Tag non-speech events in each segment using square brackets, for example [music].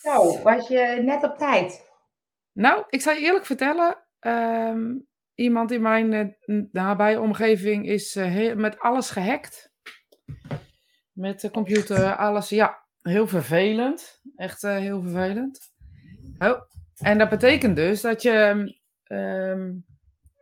Zo, was je net op tijd? Nou, ik zal je eerlijk vertellen. ehm, iemand in mijn nabije omgeving is eh, heel- met alles gehackt. Met de computer, alles. Ja, heel vervelend. Echt eh, heel vervelend. Oh, en dat betekent dus dat je. ehm,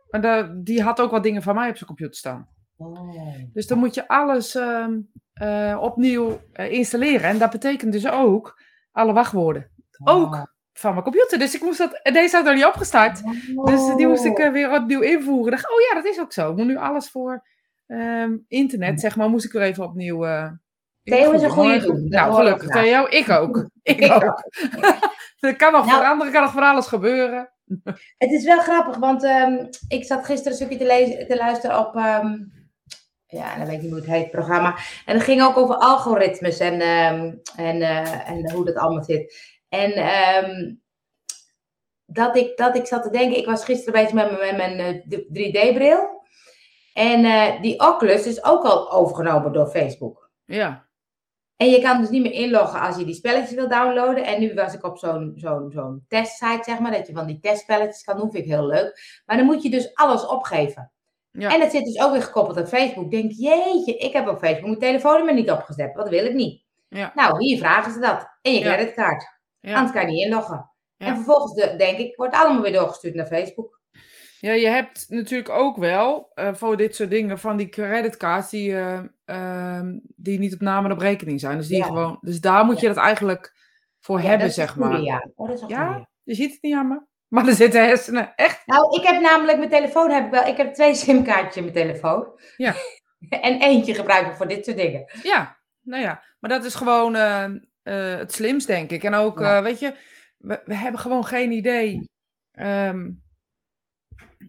maar die had ook wat dingen van mij op zijn computer staan. Oh. Dus dan moet je alles ehm, eh, opnieuw installeren. En dat betekent dus ook alle wachtwoorden. Ook van mijn computer. Dus ik moest dat. en Deze had nog niet opgestart. Dus die moest ik eh, weer opnieuw invoeren. Ik dacht, oh ja, dat is ook zo. Ik moet nu alles voor ehm, internet, zeg maar, moest ik weer even opnieuw. eh Theo is een goede doen. Nou, gelukkig. Theo, ik ook. [laughs] Ik Ik ook. [laughs] Er kan nog Nou- veranderen, kan nog van alles gebeuren. Het is wel grappig, want ehm, ik zat gisteren een stukje te, lezen, te luisteren op, ehm, ja, dan weet ik niet hoe het heet, programma. En het ging ook over algoritmes en, ehm, en, eh, en hoe dat allemaal zit. En ehm, dat, ik, dat ik zat te denken, ik was gisteren bezig met, mijn- met mijn eh, 3D-bril. En eh, die Oculus is ook al overgenomen door Facebook. Ja. En je kan dus niet meer inloggen als je die spelletjes wil downloaden. En nu was ik op zo'n zo'n zo'n testsite, zeg maar, dat je van die testspelletjes kan doen. Vind ik heel leuk. Maar dan moet je dus alles opgeven. Ja. En het zit dus ook weer gekoppeld aan Facebook. Denk, jeetje, ik heb op Facebook mijn telefoonnummer niet opgezet. Wat wil ik niet? Ja. Nou, hier vragen ze dat. En je Ja. creditcard. Ja. Anders kan je niet inloggen. Ja. En vervolgens, de, denk ik, wordt allemaal weer doorgestuurd naar Facebook. Ja, je hebt natuurlijk ook wel eh, voor dit soort dingen van die creditcards die, eh, ehm, die niet op naam en op rekening zijn. Dus, die Ja. gewoon, dus daar moet je dat eigenlijk voor Ja, hebben, zeg maar. Ja, oh, dat is een Ja? goeie. Je ziet het niet aan me. Maar er zitten hersenen. Echt? Nou, ik heb namelijk mijn telefoon, heb ik wel, ik heb twee simkaartjes in mijn telefoon. Ja. [laughs] en eentje gebruik ik voor dit soort dingen. Ja, nou ja. Maar dat is gewoon eh, eh, het slimst, denk ik. En ook, Ja. eh, weet je, we, we hebben gewoon geen idee ehm,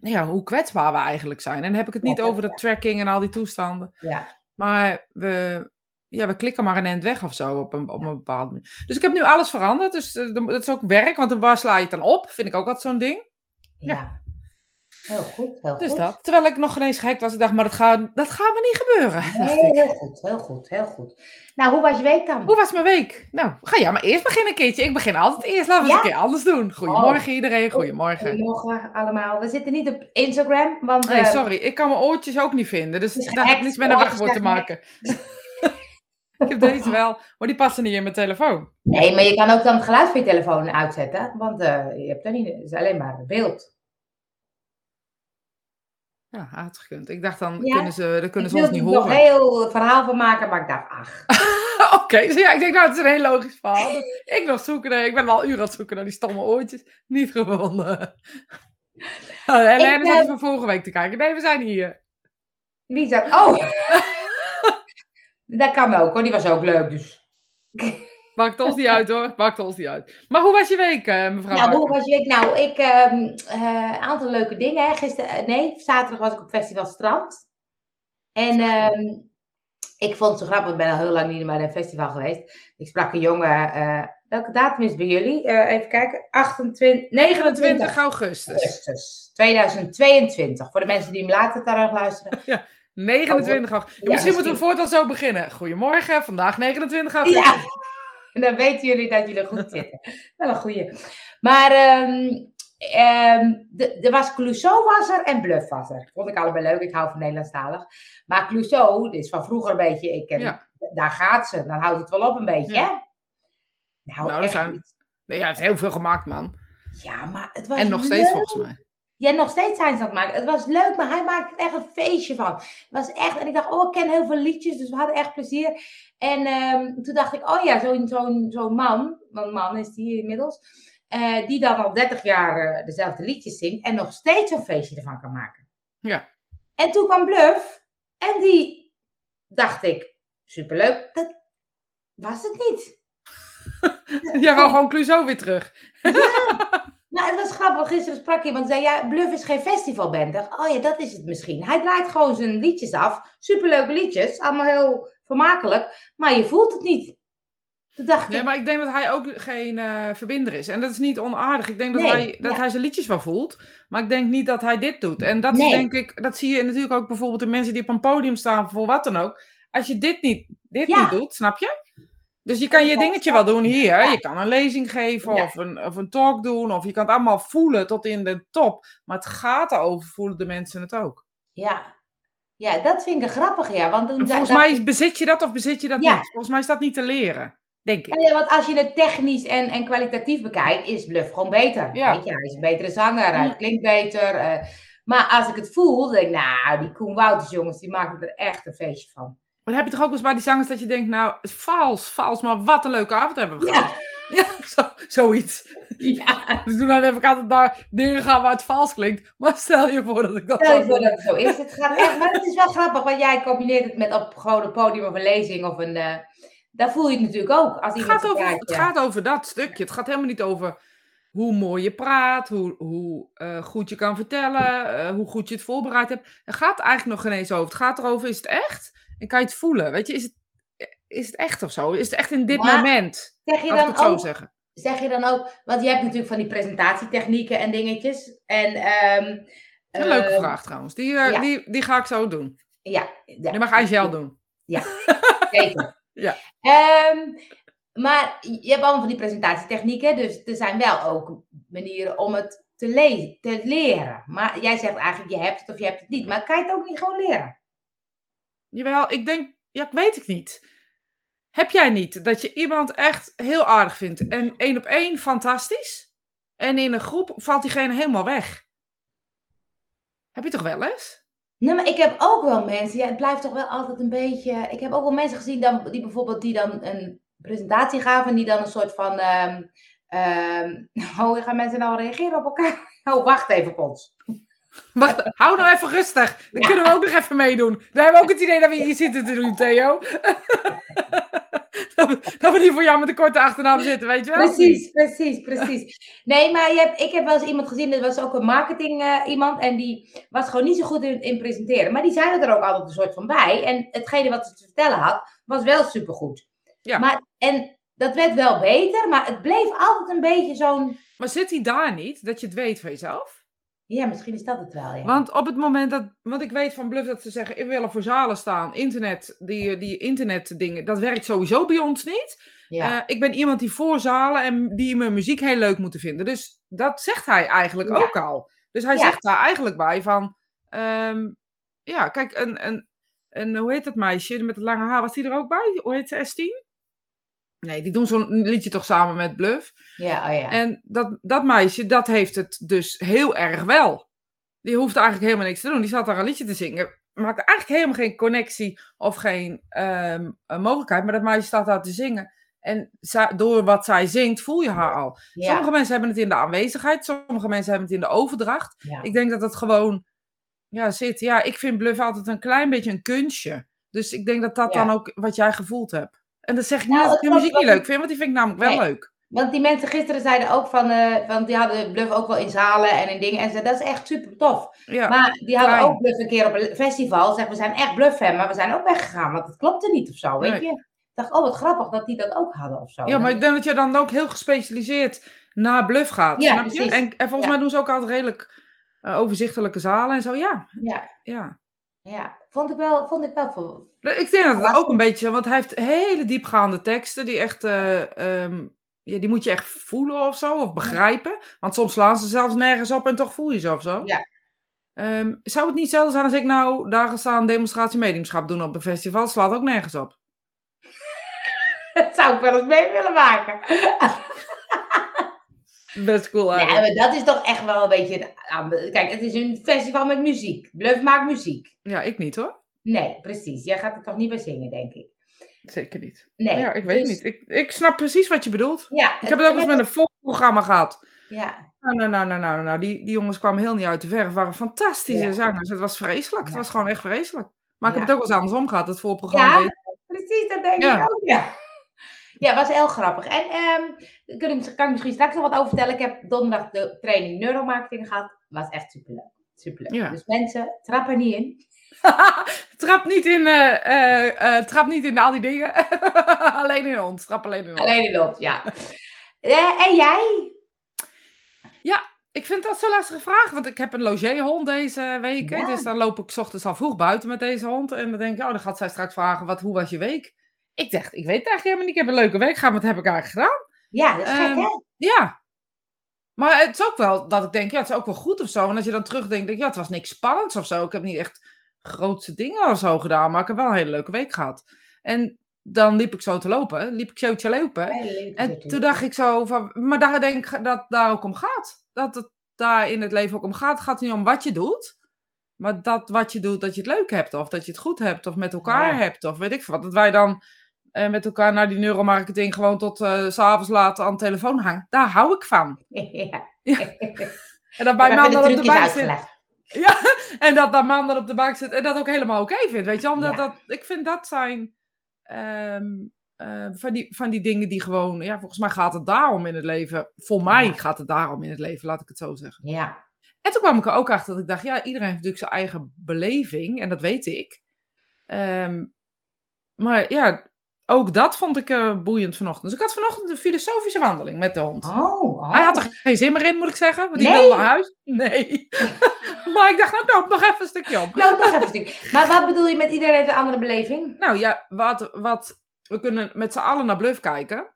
ja, hoe kwetsbaar we eigenlijk zijn. En dan heb ik het Ja, niet over de tracking en al die toestanden. Ja. Maar we, ja, we klikken maar een end weg of zo op een, op een bepaalde manier. Dus ik heb nu alles veranderd. Dus eh, dat is ook werk, want waar sla je het dan op? Vind ik ook altijd zo'n ding. Ja. Heel goed, heel Dus goed. dat. Terwijl ik nog geen eens gehackt was. Ik dacht, maar dat gaat, dat gaat me niet gebeuren. [laughs] Nee, heel goed, heel goed, heel goed. Nou, hoe was je week dan? Hoe was mijn week? Nou, ga jij maar eerst beginnen, een keertje. Ik begin altijd eerst. Laten we eens een keer anders doen. Goedemorgen Oh. iedereen. Goedemorgen. Goedemorgen allemaal. We zitten niet op Instagram, want... Nee, eh, sorry. Ik kan mijn oortjes ook niet vinden. Dus is daar heb niets met een wachtwoord te maken. [laughs] ik heb deze wel, maar die passen niet in mijn telefoon. Nee, maar je kan ook dan het geluid van je telefoon uitzetten, want eh, je hebt er niet... Het is alleen maar beeld. Ja, had gekund. Ik dacht dan Ja, kunnen ze, dan kunnen ze ik ons niet er nog horen. heel verhaal van maken, maar ik dacht, ach... [laughs] Oké, dus ja, ik denk nou, het is een heel logisch verhaal. Dus ik nog zoeken, ik ben al uren aan het zoeken naar die stomme oortjes. Niet gevonden. [laughs] Ik, zat eh, er van vorige week te kijken. Nee, we zijn hier. Wie zegt, oh! [laughs] dat kan ook hoor, die was ook leuk dus. [laughs] Maakt ons niet uit hoor. Maakt ons niet uit. Maar hoe was je week, eh, mevrouw Nou, hoe was je week? Nou, ik, ehm, eh, een aantal leuke dingen. Hè. Gisteren, eh, nee, zaterdag was ik op Festival Strand. En ehm, ik vond het zo grappig, ik ben al heel lang niet meer naar een festival geweest. Ik sprak een jongen, welke datum is bij jullie? Even kijken, 28, 29 29 augustus. augustus 2022. Voor de mensen die hem later terug luisteren. 29 augustus. Ja, Misschien moeten we voortaan zo beginnen. Goedemorgen, vandaag 29 augustus. Ja, en [laughs] dan weten jullie dat jullie goed zitten. Wel een goeie. Maar ehm, ehm, de- er was Clouseau was er en Bluff was er. Vond ik allebei leuk. Ik hou van Nederlandstalig. Maar Clouseau, dit is van vroeger een beetje. Ik, Ja. Daar gaat ze. Dan houdt het wel op een beetje, Ja. hè? Nou, Nou, zijn-. Nee, ja, het is heel veel gemaakt, man. Ja, maar het was En nog steeds volgens mij. Ja, nog steeds zijn aan het maken. Het was leuk, maar hij maakte er echt een feestje van. Het was echt, en ik dacht, oh, ik ken heel veel liedjes, dus we hadden echt plezier. En ehm, toen dacht ik, oh ja, zo'n zo'n zo'n man, want man is die inmiddels, eh, die dan al 30 jaar eh, dezelfde liedjes zingt en nog steeds een feestje ervan kan maken. Ja. En toen kwam Bluff en die dacht ik, superleuk, dat was het niet. [laughs] Jij wou gewoon Clouseau weer terug. [laughs] Nou, het was grappig. Gisteren sprak iemand en zei, ja, Bluff is geen festivalband. Dacht, oh ja, dat is het misschien. Hij draait gewoon zijn liedjes af. Superleuke liedjes. Allemaal heel vermakelijk. Maar je voelt het niet. Toen dacht Nee, ik, maar ik denk dat hij ook geen eh, verbinder is. En dat is niet onaardig. Ik denk dat, Nee, hij, dat ja. hij zijn liedjes wel voelt. Maar ik denk niet dat hij dit doet. En dat is denk ik, dat zie je natuurlijk ook bijvoorbeeld in mensen die op een podium staan voor wat dan ook. Als je dit niet, dit Ja. niet doet, snap je? Dus je kan je dingetje wel doen hier. Ja. Je kan een lezing geven Ja. of, een, of een talk doen. Of je kan het allemaal voelen tot in de top. Maar het gaat erover, voelen de mensen het ook. Ja. ja, dat vind ik grappig, ja. Want, volgens dacht mij bezit je dat of bezit je dat Ja. niet. Volgens mij is dat niet te leren. Denk ik. Nou ja, want als je het technisch en, en kwalitatief bekijkt, is Bluff gewoon beter. Ja. Weet je, hij is een betere zanger, hij klinkt beter. eh, maar als ik het voel, dan denk ik, nou, die Koen Wouters jongens, die maken er echt een feestje van. Maar heb je toch ook eens bij die zangers dat je denkt, nou, vals, vals, maar wat een leuke avond hebben we Ja, gehad. [laughs] Ja, zo, zoiets. ja. Dus toen heb ik altijd naar dingen gaan waar het vals klinkt. Maar stel je voor dat ik dat Stel je voor dat het zo is. Het gaat echt, maar het is wel grappig, want jij combineert het met op gewoon een podium of een lezing of een... eh daar voel je het natuurlijk ook. Als Het gaat, over, het gaat over dat stukje. Het gaat helemaal niet over hoe mooi je praat, hoe, hoe eh, goed je kan vertellen, eh, hoe goed je het voorbereid hebt. Het gaat eigenlijk nog geen eens over. Het gaat erover, is het echt? En kan je het voelen? Weet je, is het, is het echt of zo? Is het echt in dit Maar moment? Zeg je ik dan ook zeggen. zeg je dan ook, want je hebt natuurlijk van die presentatietechnieken en dingetjes. En, ehm Een leuke ehm, vraag trouwens. Die, eh, ja. die, die ga ik zo doen. Ja, ja, Die mag Angel doen. [laughs] zeker. Ja. Ehm, maar je hebt allemaal van die presentatietechnieken, dus er zijn wel ook manieren om het te, le- te leren. Maar jij zegt eigenlijk, je hebt het of je hebt het niet. Maar kan je het ook niet gewoon leren? Jawel, ik denk, ja, ik weet het niet. Heb jij niet dat je iemand echt heel aardig vindt en één op één fantastisch? En in een groep valt diegene helemaal weg? Heb je toch wel eens? Nee, maar ik heb ook wel mensen, ja, het blijft toch wel altijd een beetje. Ik heb ook wel mensen gezien dan, die bijvoorbeeld die dan een presentatie gaven en die dan een soort van. ehm ehm hoe [laughs] gaan mensen nou reageren op elkaar? [laughs] Oh, wacht even, Pons. Wacht, hou nou even rustig. Dan Ja. kunnen we ook nog even meedoen. Dan hebben we ook het idee dat we hier zitten te doen, Theo. [laughs] dat, we, dat we niet voor jou met een korte achternaam zitten, weet je wel? Precies, precies, precies. Nee, maar je hebt, ik heb wel eens iemand gezien, dat was ook een marketing eh, iemand, en die was gewoon niet zo goed in, in presenteren. Maar die zeiden er ook altijd een soort van bij. En hetgene wat ze te vertellen had, was wel supergoed. Ja. Maar, en dat werd wel beter, maar het bleef altijd een beetje zo'n. Maar zit hij daar niet, dat je het weet van jezelf? Ja, misschien is dat het wel. Ja. Want op het moment dat, want ik weet van Bluff dat ze zeggen, we willen voor zalen staan, internet, die, die internetdingen, dat werkt sowieso bij ons niet. ja. Eh, ik ben iemand die voor zalen en die mijn muziek heel leuk moeten vinden. Dus dat zegt hij eigenlijk Ja. ook al. Dus hij Ja. zegt daar eigenlijk bij van, ehm, ja, kijk, een, een, een, hoe heet dat meisje met het lange haar, was die er ook bij? Hoe heet ze, S10? Nee, die doen zo'n liedje toch samen met Bluff. ja, oh ja. En dat, dat meisje, dat heeft het dus heel erg wel. Die hoeft eigenlijk helemaal niks te doen. Die zat daar een liedje te zingen. Maakte eigenlijk helemaal geen connectie of geen ehm, eh, mogelijkheid. Maar dat meisje staat daar te zingen. En door wat zij zingt, voel je haar al. ja. Sommige mensen hebben het in de aanwezigheid. Sommige mensen hebben het in de overdracht. ja. Ik denk dat het gewoon ja, zit. Ja, ik vind bluff altijd een klein beetje een kunstje. Dus ik denk dat dat dan ook wat jij gevoeld hebt. En dat zeg ik Nou, niet dat ik de muziek niet leuk vind. Want die vind ik namelijk wel Nee. leuk. Want die mensen gisteren zeiden ook van, eh, want die hadden Bluff ook wel in zalen en in dingen. En ze dat is echt super tof. Ja. Maar die hadden klein. ook Bluff een keer op een festival. Zeg, we zijn echt Bluff fan, maar we zijn ook weggegaan. Want het klopte niet of zo, weet Nee. je. Ik dacht, oh wat grappig dat die dat ook hadden of zo. Ja, maar ik denk dat je dan ook heel gespecialiseerd naar bluff gaat. Ja, snap je? En, en volgens Ja. mij doen ze ook altijd redelijk eh, overzichtelijke zalen en zo. Ja, Ja, ja. Ja. Vond ik wel, vond ik wel voor... Ik denk dat het ook een beetje, want hij heeft hele diepgaande teksten die echt, eh, ehm, ja, die moet je echt voelen of zo, of begrijpen. Want soms slaan ze zelfs nergens op en toch voel je ze of zo. Ja. Ehm, zou het niet hetzelfde zijn als ik nou daar ga staan demonstratie mediumschap doen op een festival? Slaat ook nergens op. [laughs] Dat zou ik wel eens mee willen maken. [laughs] Best cool dat is toch echt wel een beetje... ah, Kijk, het is een festival met muziek. Bluff maakt muziek. Ja, ik niet hoor. Nee, precies. Jij gaat er toch niet bij zingen, denk ik. Zeker niet. Nee. ja, ik weet dus- niet. Ik, ik snap precies wat je bedoelt. Ja, Ik heb het ook eens met een volprogramma gehad. Ja, Nou, nou, nou, nou, nou, nou. Die, die jongens kwamen heel niet uit de verf. Waren fantastische Ja. zangers. Het was vreselijk. Het was gewoon echt vreselijk. Maar ik heb het ook wel eens andersom gehad. Het voorprogramma. Ja. precies, dat denk ik ook, ja. Ja, was heel grappig. En ik, kan ik misschien straks nog wat over vertellen. Ik heb donderdag de training neuromarketing gehad. Was echt superleuk. Superleuk. Ja. Dus mensen, trap er niet in. [laughs] trap, niet in, eh, trap niet in al die dingen. [laughs] alleen in ons. Trap alleen in ons. Alleen in ons, ja. [laughs] En jij? Ik vind dat zo'n lastige vraag. Want ik heb een logeerhond deze week. Ja. Dus dan loop ik 's ochtends al vroeg buiten met deze hond. En dan denk ik, oh, dan gaat zij straks vragen, wat, hoe was je week? Ik dacht, ik weet het eigenlijk helemaal niet. Ik heb een leuke week gehad. Wat heb ik eigenlijk gedaan? Ja, dat is gek, Ehm, hè? Ja. Maar het is ook wel dat ik denk, ja, het is ook wel goed of zo. En als je dan terugdenkt, denk ik, ja, het was niks spannends of zo. Ik heb niet echt grootste dingen of zo gedaan, maar ik heb wel een hele leuke week gehad. En dan liep ik zo te lopen, liep ik zo te lopen. En toen dacht ik zo van, maar daar denk ik dat het daar ook om gaat. Dat het daar in het leven ook om gaat. Het gaat niet om wat je doet, maar dat wat je doet, dat je het leuk hebt. Of dat je het goed hebt, of met elkaar Ja. hebt, of weet ik veel wat. Dat wij dan eh, met elkaar naar die neuromarketing gewoon tot eh, s s'avonds laat aan de telefoon hangen. Daar hou ik van. [laughs] Ja. En dat bij [laughs] Bij man dan op de bank zit. Ja, en dat dat man dan op de bank zit en dat ook helemaal oké vindt. Weet je, omdat Ja. dat, ik vind dat zijn ehm, eh, van, die, van die dingen die gewoon, ja, volgens mij gaat het daarom in het leven. Voor mij Ja. gaat het daarom in het leven, laat ik het zo zeggen. Ja. En toen kwam ik er ook achter dat ik dacht, ja, iedereen heeft natuurlijk zijn eigen beleving en dat weet ik. Ehm, maar ja, ook dat vond ik eh, boeiend vanochtend. Dus ik had vanochtend een filosofische wandeling met de hond. Oh, oh. Hij had er geen zin meer in, moet ik zeggen. Want die Nee? wilde naar huis. Nee. [laughs] maar ik dacht, nou, nou, nog even een stukje op. Nou, nog even een stuk. Maar wat bedoel je met iedereen heeft een andere beleving? Nou ja, wat, wat, we kunnen met z'n allen naar Bluff kijken.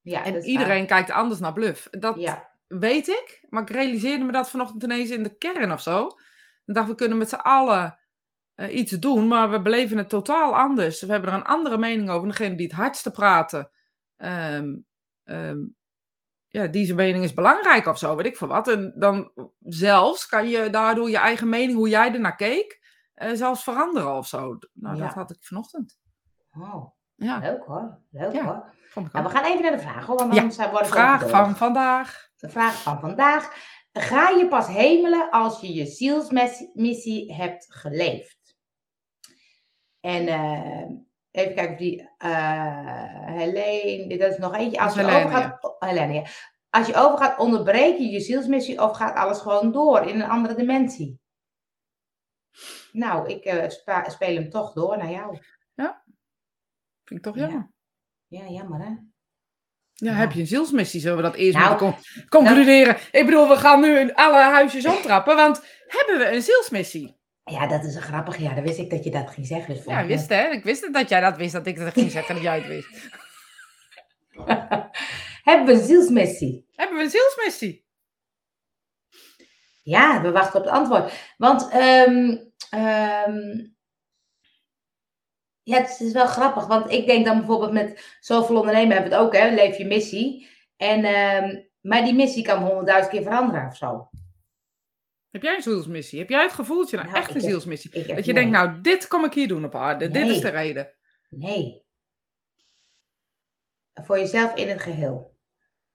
Ja, En iedereen kijkt anders naar Bluff. Dat. Ja. weet ik. Maar ik realiseerde me dat vanochtend ineens in de kern of zo. Ik dacht, we kunnen met z'n allen eh, iets doen, maar we beleven het totaal anders. We hebben er een andere mening over. Degene die het hardste praten, ehm, ehm, ja, die zijn mening is belangrijk of zo, weet ik veel wat. En dan zelfs kan je daardoor je eigen mening, hoe jij ernaar keek, eh, zelfs veranderen of zo. Nou, Ja. dat had ik vanochtend. Oh, Ja, leuk hoor. Leuk Ja. hoor. Nou, we gaan even naar de vraag hoor, want Ja, anders worden Vraag van vandaag. De vraag van vandaag. Ga je pas hemelen als je je zielsmissie hebt geleefd? En eh, even kijken of die... eh Helene, dat is nog eentje. Als je overgaat... oh, Helene, ja. Als je overgaat, onderbreek je je zielsmissie of gaat alles gewoon door in een andere dimensie? Nou, ik eh, speel hem toch door naar jou. Vind ik toch Ja. jammer. Ja, jammer hè? Ja, Ja. heb je een zielsmissie? Zullen we dat eerst Nou, moeten con- concluderen? Ik bedoel, we gaan nu in alle huisjes [laughs] omtrappen, want hebben we een zielsmissie? Ja, dat is een grappig. Ja, dan wist ik dat je dat ging zeggen. Dus Ja, ik wist hè? Ik wist het dat jij dat wist, dat ik dat ging zeggen, dat jij het wist. [laughs] Hebben we een zielsmissie? Hebben we een zielsmissie? Ja, we wachten op het antwoord. Want ehm, ehm, ja, het is wel grappig. Want ik denk dan bijvoorbeeld met zoveel ondernemen hebben we het ook, hè? Leef je missie. En, ehm, maar die missie kan honderdduizend keer veranderen of zo. Heb jij een zielsmissie? Heb jij het gevoeltje, nou, Nou, echt een zielsmissie? Ik heb Dat je nee. denkt, nou, dit kom ik hier doen op aarde. Dit is de reden. Nee. Voor jezelf in het geheel.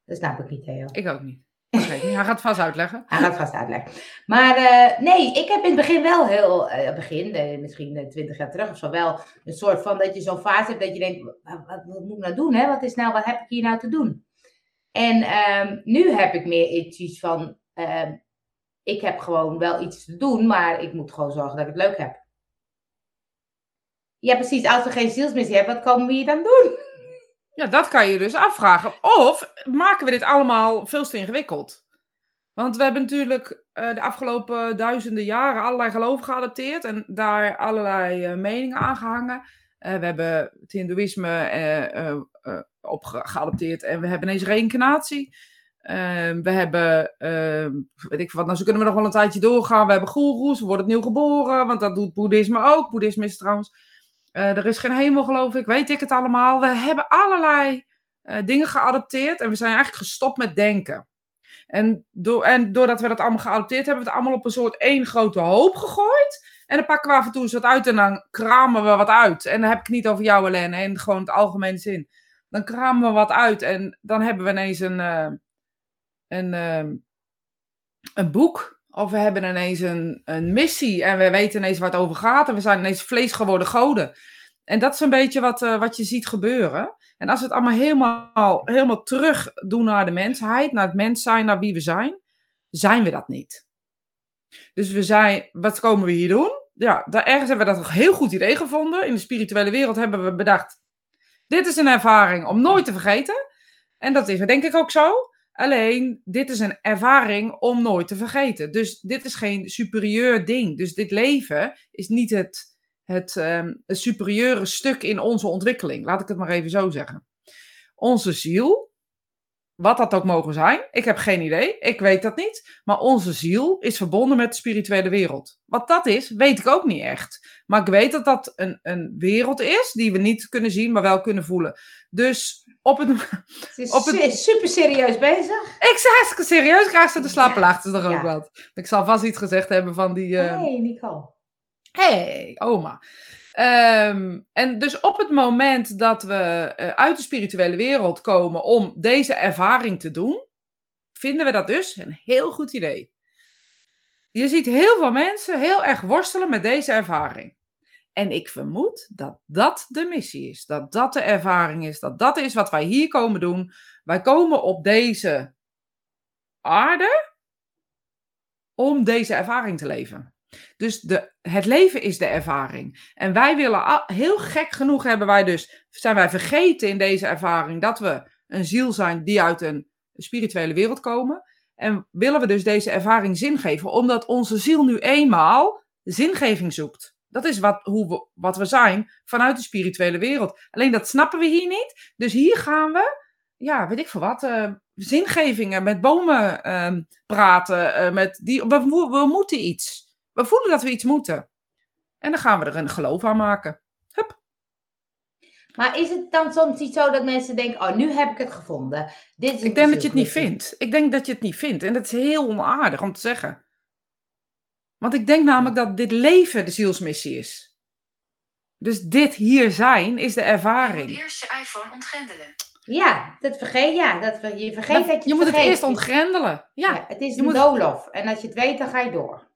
Dat snap ik niet, Theo. Ik ook niet. Hij gaat het vast uitleggen. Hij gaat het vast uitleggen. Maar eh, nee, ik heb in het begin wel heel, eh, begin, eh, misschien twintig jaar terug of zo, wel een soort van dat je zo'n fase hebt dat je denkt, wat, wat, wat moet ik nou doen? Hè? Wat is nou, wat heb ik hier nou te doen? En ehm, nu heb ik meer iets van, ehm, ik heb gewoon wel iets te doen, maar ik moet gewoon zorgen dat ik het leuk heb. Ja, precies. Als we geen zielsmissie hebben, wat komen we hier dan doen? Ja, dat kan je dus afvragen. Of maken we dit allemaal veel te ingewikkeld? Want we hebben natuurlijk eh, de afgelopen duizenden jaren allerlei geloven geadopteerd en daar allerlei eh, meningen aan gehangen. Eh, we hebben het Hindoeïsme op ge- geadopteerd en we hebben ineens reïncarnatie. Eh, we hebben, eh, weet ik wat, nou zo kunnen we nog wel een tijdje doorgaan. We hebben goeroes, we worden opnieuw geboren, want dat doet boeddhisme ook. Boeddhisme is trouwens eh, er is geen hemel, geloof ik. Weet ik het allemaal. We hebben allerlei eh, dingen geadopteerd. En we zijn eigenlijk gestopt met denken. En, door, en doordat we dat allemaal geadopteerd hebben, we het allemaal op een soort één grote hoop gegooid. En dan pakken we af en toe eens wat uit en dan kramen we wat uit. En dan heb ik het niet over jou, Helene, in gewoon het algemene zin. Dan kramen we wat uit en dan hebben we ineens een, eh, een, eh, een boek. Of we hebben ineens een, een missie en we weten ineens waar het over gaat. En we zijn ineens vlees geworden goden. En dat is een beetje wat, eh, wat je ziet gebeuren. En als we het allemaal helemaal, helemaal terug doen naar de mensheid, naar het mens zijn, naar wie we zijn, zijn we dat niet. Dus we zijn, wat komen we hier doen? Ja, daar ergens hebben we dat een heel goed idee gevonden. In de spirituele wereld hebben we bedacht, dit is een ervaring om nooit te vergeten. En dat is denk ik ook zo. Alleen, dit is een ervaring om nooit te vergeten. Dus dit is geen superieur ding. Dus dit leven is niet het het, het superieure stuk in onze ontwikkeling. Laat ik het maar even zo zeggen. Onze ziel, wat dat ook mogen zijn, ik heb geen idee, ik weet dat niet. Maar onze ziel is verbonden met de spirituele wereld. Wat dat is, weet ik ook niet echt. Maar ik weet dat dat een, een wereld is die we niet kunnen zien, maar wel kunnen voelen. Dus op het. Het is op het... super serieus bezig. Ik zei hartstikke serieus. Ik ze de slapen laag. is toch ook wat. Ik zal vast iets gezegd hebben van die. Uh... Hey, Nicole. Hey, oma. Ehm, en dus op het moment dat we uh, uit de spirituele wereld komen om deze ervaring te doen, vinden we dat dus een heel goed idee. Je ziet heel veel mensen heel erg worstelen met deze ervaring. En ik vermoed dat dat de missie is, dat dat de ervaring is, dat dat is wat wij hier komen doen. Wij komen op deze aarde om deze ervaring te leven. Dus de, het leven is de ervaring. En wij willen, heel gek genoeg hebben wij dus, zijn wij vergeten in deze ervaring dat we een ziel zijn die uit een spirituele wereld komen. En willen we dus deze ervaring zin geven, omdat onze ziel nu eenmaal zingeving zoekt. Dat is wat, hoe we, wat we zijn vanuit de spirituele wereld. Alleen dat snappen we hier niet. Dus hier gaan we, ja, weet ik veel wat, uh, zingevingen met bomen uh, praten. Uh, met die, we, moeten iets. We voelen dat we iets moeten. En dan gaan we er een geloof aan maken. Hup. Maar is het dan soms niet zo dat mensen denken: Oh, nu heb ik het gevonden? Dit is ik denk dat je het niet vindt. Ik denk dat je het niet vindt. En dat is heel onaardig om te zeggen. Want ik denk namelijk dat dit leven de zielsmissie is. Dus dit hier zijn is de ervaring. Je eerst je iPhone ontgrendelen. Ja, dat vergeet, ja, dat, je vergeet dat, dat je Je moet het eerst ontgrendelen. Ja, ja het is een moet... doolhof. En als je het weet, dan ga je door.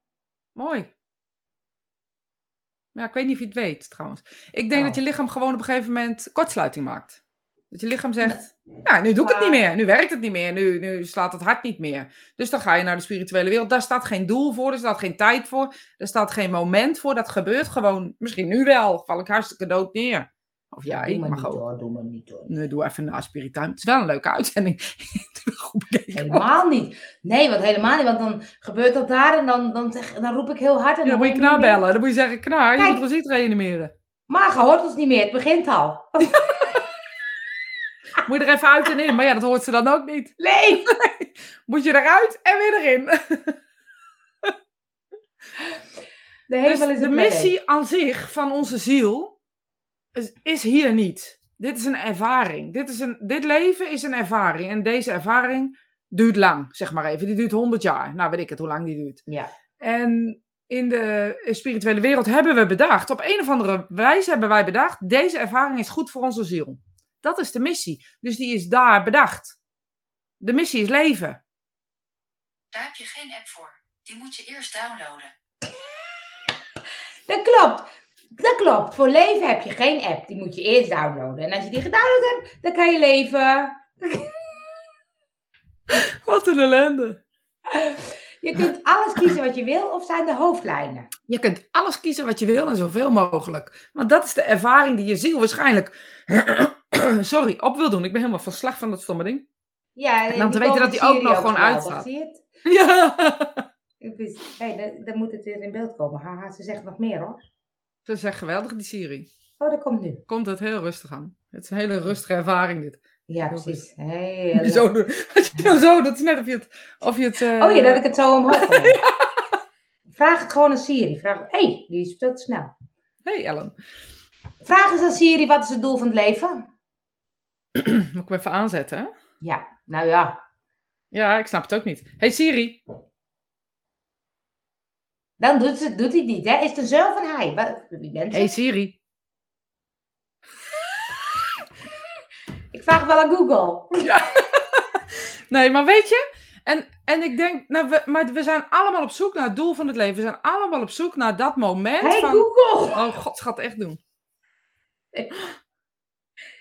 Mooi. Ja, ik weet niet of je het weet trouwens. Ik denk oh. dat je lichaam gewoon op een gegeven moment kortsluiting maakt. Dat je lichaam zegt, ja, nu doe ik het niet meer. Nu werkt het niet meer. Nu, nu slaat het hart niet meer. Dus dan ga je naar de spirituele wereld. Daar staat geen doel voor. Er staat geen tijd voor. Er staat geen moment voor. Dat gebeurt gewoon. Misschien nu wel. Val ik hartstikke dood neer. Of doe maar niet Door, doe maar niet door. Nee, doe even naar spiritueel. Het is wel een leuke uitzending. [laughs] helemaal niet. Nee, want helemaal niet. Want dan gebeurt dat daar en dan, dan, zeg, dan roep ik heel hard. En ja, dan moet je knar bellen. Dan moet je zeggen, knar, je moet ziet reanimeren. Maar hoort ons niet meer. Het begint al. [laughs] Moet je er even uit en in. Maar ja, dat hoort ze dan ook niet. [laughs] Nee. Moet je eruit en weer erin. De, dus de missie aan zich van onze ziel is, is, hier niet. Dit is een ervaring. Dit, is een, dit leven is een ervaring. En deze ervaring duurt lang, zeg maar even. Die duurt 100 jaar. Nou, weet ik het hoe lang die duurt. Ja. En in de spirituele wereld hebben we bedacht, op een of andere wijze hebben wij bedacht, deze ervaring is goed voor onze ziel. Dat is de missie. Dus die is daar bedacht. De missie is leven. Daar heb je geen app voor. Die moet je eerst downloaden. Dat klopt. Dat klopt. Voor leven heb je geen app. Die moet je eerst downloaden. En als je die gedownload hebt, dan kan je leven. [laughs] Wat een ellende. Je kunt alles kiezen wat je wil, of zijn de hoofdlijnen? Je kunt alles kiezen wat je wil en zoveel mogelijk. Want dat is de ervaring die je ziel waarschijnlijk [clears throat] sorry, op wil doen. Ik ben helemaal van slag van dat stomme ding. Ja, en dan te weten dat hij ook nog gewoon uitstaat. [laughs] Ja. Hey, dan, moet het weer in beeld komen. Haha, ze zegt nog meer hoor. Ze zegt geweldig, die Siri. Oh, dat komt nu. Komt het heel rustig aan. Het is een hele rustige ervaring dit. Ja, precies. Heel zo. Als [laughs] je dan zo, dat is net of je het... Of je het uh... Oh ja, dat ik het zo omhoog [laughs] Vraag het gewoon aan Siri. Vraag, hey, die te snel. Hey Ellen. Vraag eens aan Siri, wat is het doel van het leven? [clears throat] Moet ik hem even aanzetten? Ja, nou ja. Ja, ik snap het ook niet. Hey Siri. Dan doet, ze, doet hij het niet, hè? Is de zoon van hij. Wie bent Hey Siri. ik vraag wel aan Google. Ja. [laughs] nee, maar weet je... En, en ik denk, nou, we, maar we zijn allemaal op zoek naar het doel van het leven. We zijn allemaal op zoek naar dat moment hey, van... Google! Oh god, gaat echt doen.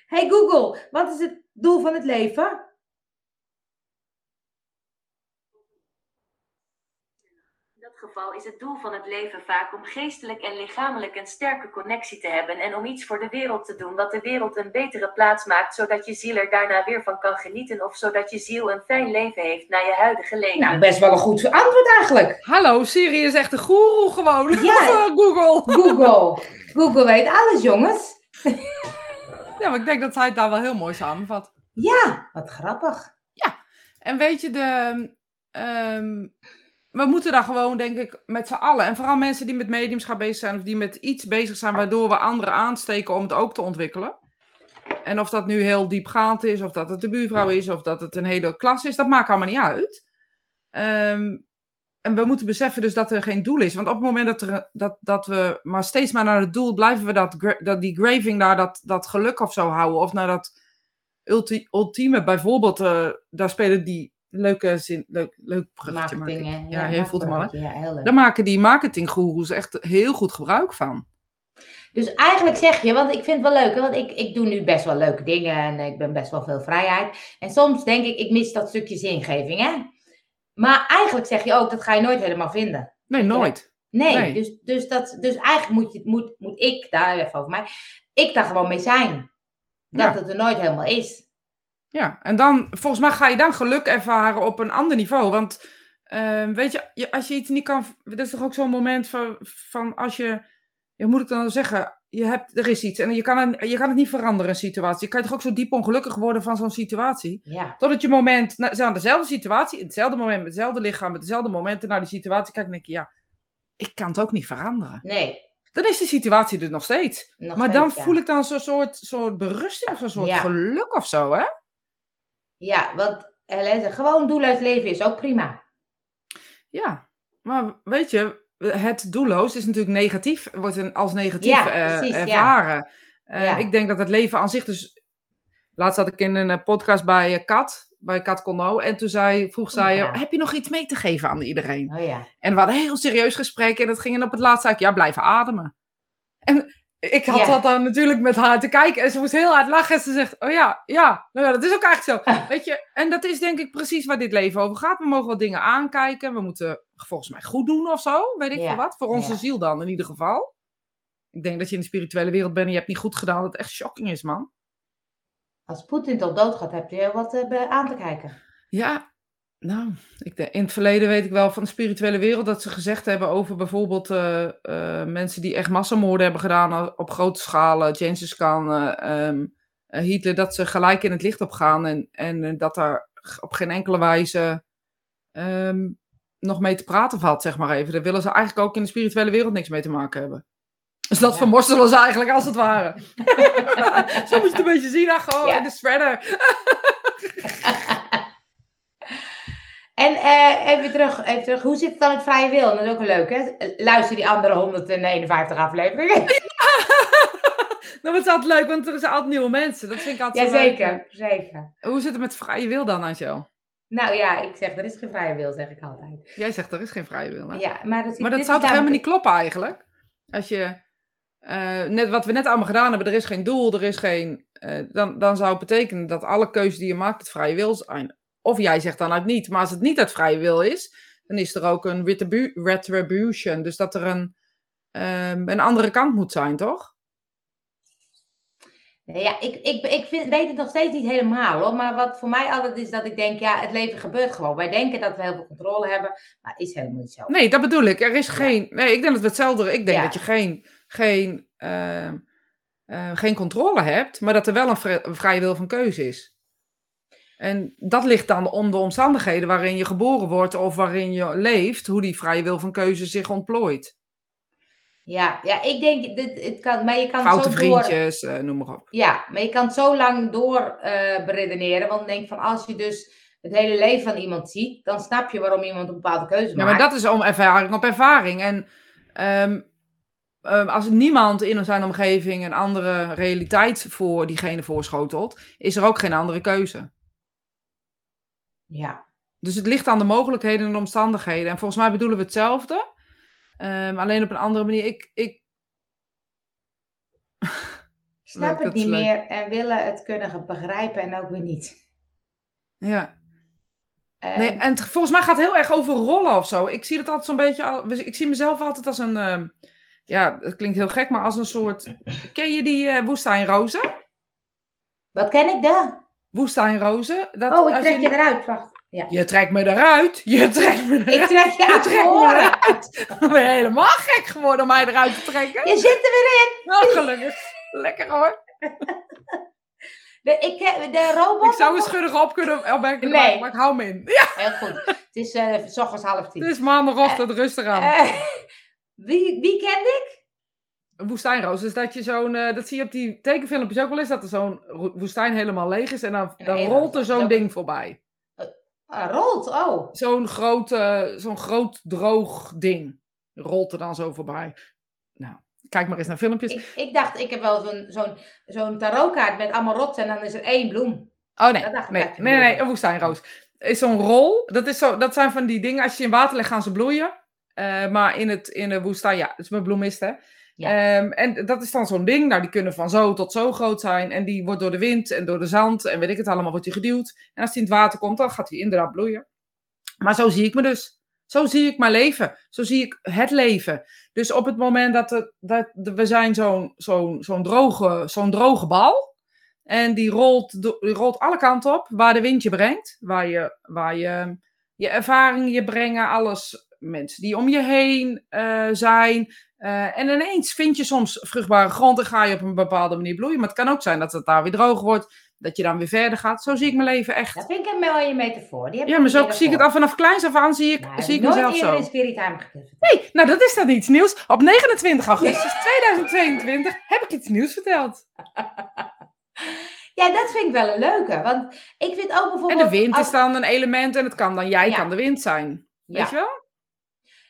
Hey Google, wat is het doel van het leven? In dat geval is het doel van het leven vaak om geestelijk en lichamelijk een sterke connectie te hebben en om iets voor de wereld te doen wat de wereld een betere plaats maakt, zodat je ziel er daarna weer van kan genieten of zodat je ziel een fijn leven heeft na je huidige leven. Nou, best wel een goed antwoord eigenlijk. Hallo, Siri is echt een goeroe gewoon. Ja. Google. Google. Google weet alles, jongens. [laughs] Ja, maar ik denk dat hij het daar wel heel mooi samenvat. Ja, wat grappig. En weet je, de, ehm, we moeten daar gewoon, denk ik, met z'n allen. En vooral mensen die met mediumschap bezig zijn. Of die met iets bezig zijn waardoor we anderen aansteken om het ook te ontwikkelen. En of dat nu heel diepgaand is, of dat het de buurvrouw is, of dat het een hele klas is. Dat maakt allemaal niet uit. Ehm, en we moeten beseffen dus dat er geen doel is. Want op het moment dat, er, dat, dat we maar steeds maar naar het doel blijven we dat, dat die graving naar dat, dat geluk of zo houden. Of naar dat ulti, ultieme, bijvoorbeeld, eh, daar spelen die leuke zin, leuk, leuk bruggetje ik. Marketing, Ja, je voelt hem al? Ja. Daar maken die marketinggoeroes echt heel goed gebruik van. Dus eigenlijk zeg je, want ik vind het wel leuk, hè, want ik, ik doe nu best wel leuke dingen en ik ben best wel veel vrijheid. En soms denk ik, ik mis dat stukje zingeving, hè. Maar eigenlijk zeg je ook, dat ga je nooit helemaal vinden. Nee, nooit. Nee, Nee. Dus, dus, dat, dus eigenlijk moet, je, moet, moet ik, daar even over mij, ik daar gewoon mee zijn. Dat Ja. het er nooit helemaal is. Ja, en dan, volgens mij ga je dan geluk ervaren op een ander niveau. Want, ehm, weet je, als je iets niet kan... Dat is toch ook zo'n moment van, van als je... Ja, hoe moet ik dan zeggen? Je hebt, er is iets en je kan, het, je kan het niet veranderen, een situatie. Je kan toch ook zo diep ongelukkig worden van zo'n situatie? Ja, Totdat je moment, nou, aan dezelfde situatie, in hetzelfde moment, met hetzelfde lichaam, met dezelfde momenten naar die situatie kijkt en denk je, ja, ik kan het ook niet veranderen. nee. Dan is de situatie er nog steeds. Nog maar steeds, dan ja. voel ik dan zo'n soort, soort berusting of zo'n soort Ja. geluk of zo, hè? Ja, want Helene, gewoon doelloos leven is ook prima. Ja, maar weet je, het doelloos is natuurlijk negatief, wordt een, als negatief Ja, eh, precies, ervaren. Eh, Ja. Ik denk dat het leven aan zich dus... Laatst zat ik in een eh, podcast bij Kat, bij Kat Conno, en toen zei, vroeg zij, Ja. heb je nog iets mee te geven aan iedereen? Oh ja. En we hadden een heel serieus gesprek en dat ging en op het laatst zei ik, ja, blijven ademen. En ik had Ja. dat dan natuurlijk met haar te kijken en ze moest heel hard lachen en ze zegt, oh ja, ja, nou ja, dat is ook eigenlijk zo. Weet je, en dat is denk ik precies waar dit leven over gaat. We mogen wat dingen aankijken, we moeten volgens mij goed doen of zo, weet ik Ja. veel wat. Voor onze ziel dan in ieder geval. Ik denk dat je in de spirituele wereld bent en je hebt niet goed gedaan, dat het echt shocking is, man. Als Poetin tot dood gaat, heb je wat eh, aan te kijken. Ja, nou, ik denk, in het verleden weet ik wel van de spirituele wereld dat ze gezegd hebben over bijvoorbeeld eh, eh, mensen die echt massamoorden hebben gedaan op grote schaal, uh, Genghis Khan, eh, Hitler, dat ze gelijk in het licht opgaan en, en eh, dat daar op geen enkele wijze ehm, nog mee te praten valt, zeg maar even. Daar willen ze eigenlijk ook in de spirituele wereld niks mee te maken hebben. Dus dat Ja. vermorselen ze eigenlijk als het ware. [laughs] [laughs] Zo moet je het een beetje zien, ach, gewoon Ja. in de shredder. En eh, even, terug, even terug, hoe zit het dan met vrije wil? Dat is ook leuk, hè? Luister die andere 151 afleveringen. [laughs] Nou, het is altijd leuk, want er zijn altijd nieuwe mensen. Dat vind ik altijd zo leuk. Jazeker, zeker. Hoe zit het met vrije wil dan, Angel? Nou ja, ik zeg, er is geen vrije wil, zeg ik altijd. Jij zegt er is geen vrije wil. Hè? Ja, maar dat, maar dat zou toch helemaal niet kloppen eigenlijk? Als je, eh, net wat we net allemaal gedaan hebben, er is geen doel, er is geen... eh, dan, dan zou het betekenen dat alle keuzes die je maakt het vrije wil zijn. Of jij zegt dan uit niet. Maar als het niet uit vrije wil is, dan is er ook een retribu- retribution. Dus dat er een, ehm, een andere kant moet zijn, toch? Ja, ik, ik, ik vind, weet het nog steeds niet helemaal hoor. Maar wat voor mij altijd is dat ik denk, ja, het leven gebeurt gewoon. Wij denken dat we heel veel controle hebben, maar is helemaal niet zo. Nee, dat bedoel ik. Er is geen. Nee, ik denk dat we hetzelfde. Ik denk Ja. dat je geen, geen, eh, eh, geen controle hebt, maar dat er wel een vrije wil van keuze is. En dat ligt dan om de omstandigheden waarin je geboren wordt of waarin je leeft, hoe die vrije wil van keuze zich ontplooit. Ja, ja ik denk, dit, het kan, maar je kan Foute zo door... vriendjes, eh, noem maar op. Ja, maar je kan het zo lang door eh, beredeneren. Want ik denk van, als je dus het hele leven van iemand ziet, dan snap je waarom iemand een bepaalde keuze Ja, maakt. maar dat is om ervaring op ervaring. En ehm, ehm, als niemand in zijn omgeving een andere realiteit voor diegene voorschotelt, is er ook geen andere keuze. Ja, Dus het ligt aan de mogelijkheden en de omstandigheden. En volgens mij bedoelen we hetzelfde. Ehm, alleen op een andere manier. Ik, ik, [laughs] snap het dat niet leuk. meer en willen het kunnen begrijpen en ook weer niet. ja. Eh, Nee, en het- volgens mij gaat het heel erg over rollen of zo. Ik zie het altijd zo'n beetje. Ik zie mezelf altijd als een. ehm, ja, het klinkt heel gek, maar als een soort. [laughs] Ken je die eh, woestijnrozen? Wat ken ik daar? Woestijnrozen. Dat, Oh, ik trek je eruit. Wacht. Ja. Je trekt me eruit. Je trekt me Ik eruit. trek je [laughs] uit trek me eruit. Ik ben helemaal gek geworden om mij eruit te trekken. Je zit er weer in. Nou, gelukkig. Lekker hoor. De, ik, ken- de robot. Ik zou een schuddige op kunnen opmerken, Nee. maar, maar ik hou me in. Ja, Heel goed. Het is eh, s ochtends half tien. het is maandagochtend, rustig aan. Eh, wie, wie kende ik? Een woestijnroos is dat je zo'n, eh, dat zie je op die tekenfilmpjes ook wel eens, dat er zo'n woestijn helemaal leeg is en dan, dan rolt er zo'n dat- ding voorbij. Ah, Rolt, oh. Zo'n groot, eh, zo'n groot droog ding rolt er dan zo voorbij. Nou, kijk maar eens naar filmpjes. Ik, ik dacht, ik heb wel zo'n zo'n zo'n tarotkaart met allemaal rotsen en dan is er één bloem. Oh nee, dat dacht nee, dat nee, nee, nee, een woestijnroos. Is zo'n rol, dat, is zo, dat zijn van die dingen, als je in water legt gaan ze bloeien. Eh, maar in, het, in de woestijn, ja, het is met bloemist hè. Ehm, en dat is dan zo'n ding, nou die kunnen van zo tot zo groot zijn. En die wordt door de wind en door de zand en weet ik het allemaal, wordt die geduwd. En als die in het water komt, dan gaat die inderdaad bloeien. Maar zo zie ik me dus. Zo zie ik mijn leven. Zo zie ik het leven. Dus op het moment dat, dat we zijn zo'n droge, droge bal. En die rolt, rolt alle kanten op waar de wind je brengt. Waar je, waar je, je ervaringen je brengen, alles. Mensen die om je heen eh, zijn. Eh, en ineens vind je soms vruchtbare grond en ga je op een bepaalde manier bloeien. Maar het kan ook zijn dat het daar weer droog wordt. Dat je dan weer verder gaat. Zo zie ik mijn leven echt. Dat vind ik een mooie metafoor. Die heb Ja, maar zo zie ik het al vanaf kleins af aan. Zie ik, Nou, zie ik nooit mezelf eerder zo. in Spirit Time verteld. Nee, nou dat is dan iets nieuws. Op 29 augustus 2022 heb ik iets nieuws verteld. [laughs] Ja, dat vind ik wel een leuke. Want ik vind ook En bijvoorbeeld... de wind als- is dan een element en het kan dan jij, Ja. kan de wind zijn. Ja. Weet je wel?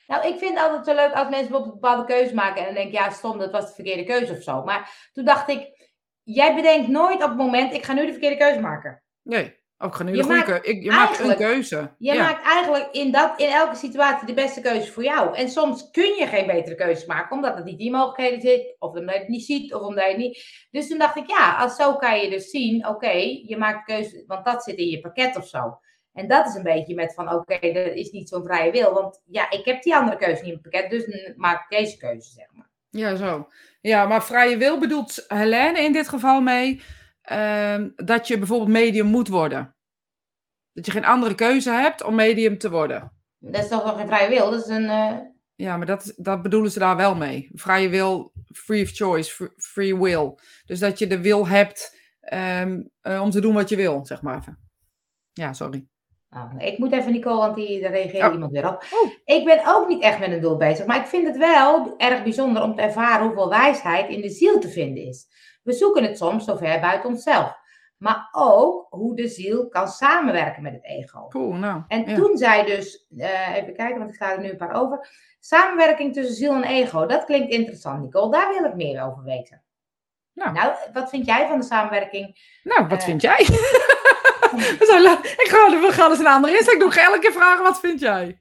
Nou, ik vind het altijd zo leuk als mensen bijvoorbeeld een bepaalde keuze maken. En dan denk ik, ja, stom, dat was de verkeerde keuze of zo. Maar toen dacht ik, jij bedenkt nooit op het moment, ik ga nu de verkeerde keuze maken. Nee. Ook ik ga nu Je de goede maakt keuze. Je maakt een keuze. Je ja. maakt eigenlijk in, dat, in elke situatie de beste keuze voor jou. En soms kun je geen betere keuzes maken, omdat het niet je mogelijkheden zit. Of omdat je het niet ziet, of omdat je het niet... Dus toen dacht ik, ja, als zo kan je dus zien, oké, je maakt keuze, want dat zit in je pakket of zo. En dat is een beetje met van, oké, dat is niet zo'n vrije wil. Want ja, ik heb die andere keuze niet in het pakket, dus maak ik deze keuze, zeg maar. Ja, zo. Ja, maar vrije wil bedoelt Helene in dit geval mee ehm, dat je bijvoorbeeld medium moet worden. Dat je geen andere keuze hebt om medium te worden. Dat is toch nog geen vrije wil? Dat is een... eh, Ja, maar dat, dat bedoelen ze daar wel mee. Vrije wil, free of choice, fr- free will. Dus dat je de wil hebt ehm, eh, om te doen wat je wil, zeg maar even. Ja, sorry. Nou, ik moet even Nicole, want die, daar reageert Oh. iemand weer op. Oh. Ik ben ook niet echt met een doel bezig, maar ik vind het wel erg bijzonder om te ervaren hoeveel wijsheid in de ziel te vinden is. We zoeken het soms zo ver buiten onszelf, maar ook hoe de ziel kan samenwerken met het ego. Cool, nou. En ja. toen zei dus, eh, even kijken, want ik sta er nu een paar over. Samenwerking tussen ziel en ego, dat klinkt interessant, Nicole. Daar wil ik meer over weten. Nou. Nou, wat vind jij van de samenwerking Nou, wat Eh. vind jij? [laughs] [laughs] Ik ga, we gaan eens een andere insteek. Ik doe elke keer vragen, wat vind jij?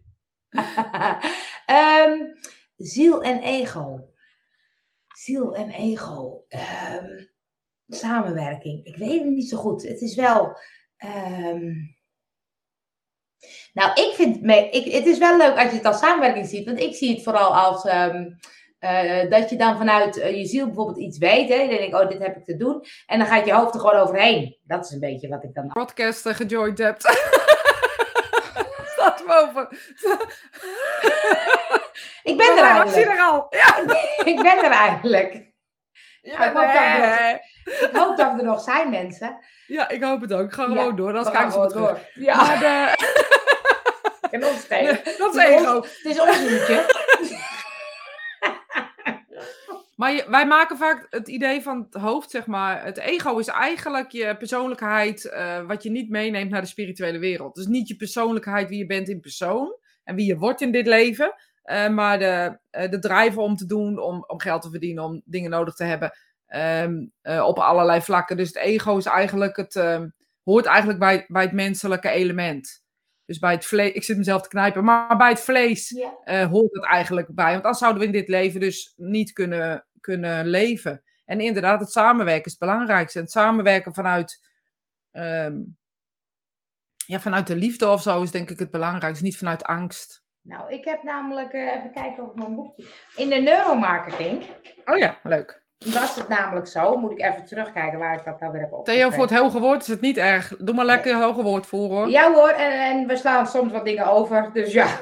[laughs] Ehm, ziel en ego. Ziel en ego. Ehm, samenwerking. Ik weet het niet zo goed. Het is wel. ehm, Nou, ik vind. Ik, het is wel leuk als je het als samenwerking ziet. Want ik zie het vooral als. Eh, dat je dan vanuit eh, je ziel bijvoorbeeld iets weet. Hè? Dan denk ik, oh, dit heb ik te doen. En dan gaat je hoofd er gewoon overheen. Dat is een beetje wat ik dan. Broadcast uh, gejoined hebt. [laughs] Staat boven. [laughs] Ik ben er eigenlijk. er al? Ja. [laughs] Ik ben er eigenlijk. Ja, ik hoop dat nee. Ik hoop dat er nog zijn mensen. ja, ik hoop het ook. Ik ga Ja, gewoon door. Dan We kijken ze terug. door. Ja, Maar de, en ons tegen. dat is Het is ego. Het is ons uurtje. Maar je- wij maken vaak het idee van het hoofd, zeg maar. Het ego is eigenlijk je persoonlijkheid, eh, wat je niet meeneemt naar de spirituele wereld. Dus niet je persoonlijkheid, wie je bent in persoon en wie je wordt in dit leven. eh, maar de, eh, de drive om te doen, om, om geld te verdienen, om dingen nodig te hebben. ehm, eh, op allerlei vlakken. Dus het ego is eigenlijk het, ehm, hoort eigenlijk bij, bij het menselijke element. Dus bij het vlees, ik zit mezelf te knijpen, maar bij het vlees hoort dat eigenlijk bij. Want anders zouden we in dit leven dus niet kunnen, kunnen leven. En inderdaad, het samenwerken is het belangrijkste. En het samenwerken vanuit, ehm, ja, vanuit de liefde of zo is denk ik het belangrijkste, niet vanuit angst. Nou, ik heb namelijk, eh, even kijken op mijn boekje. In de neuromarketing Oh ja, leuk. was het namelijk zo, moet ik even terugkijken waar ik dat nou weer heb Theo, opgeschreven. voor het hoge woord is het niet erg. Doe maar lekker hoge woord voor hoor. Ja hoor, en, en we slaan soms wat dingen over, dus ja,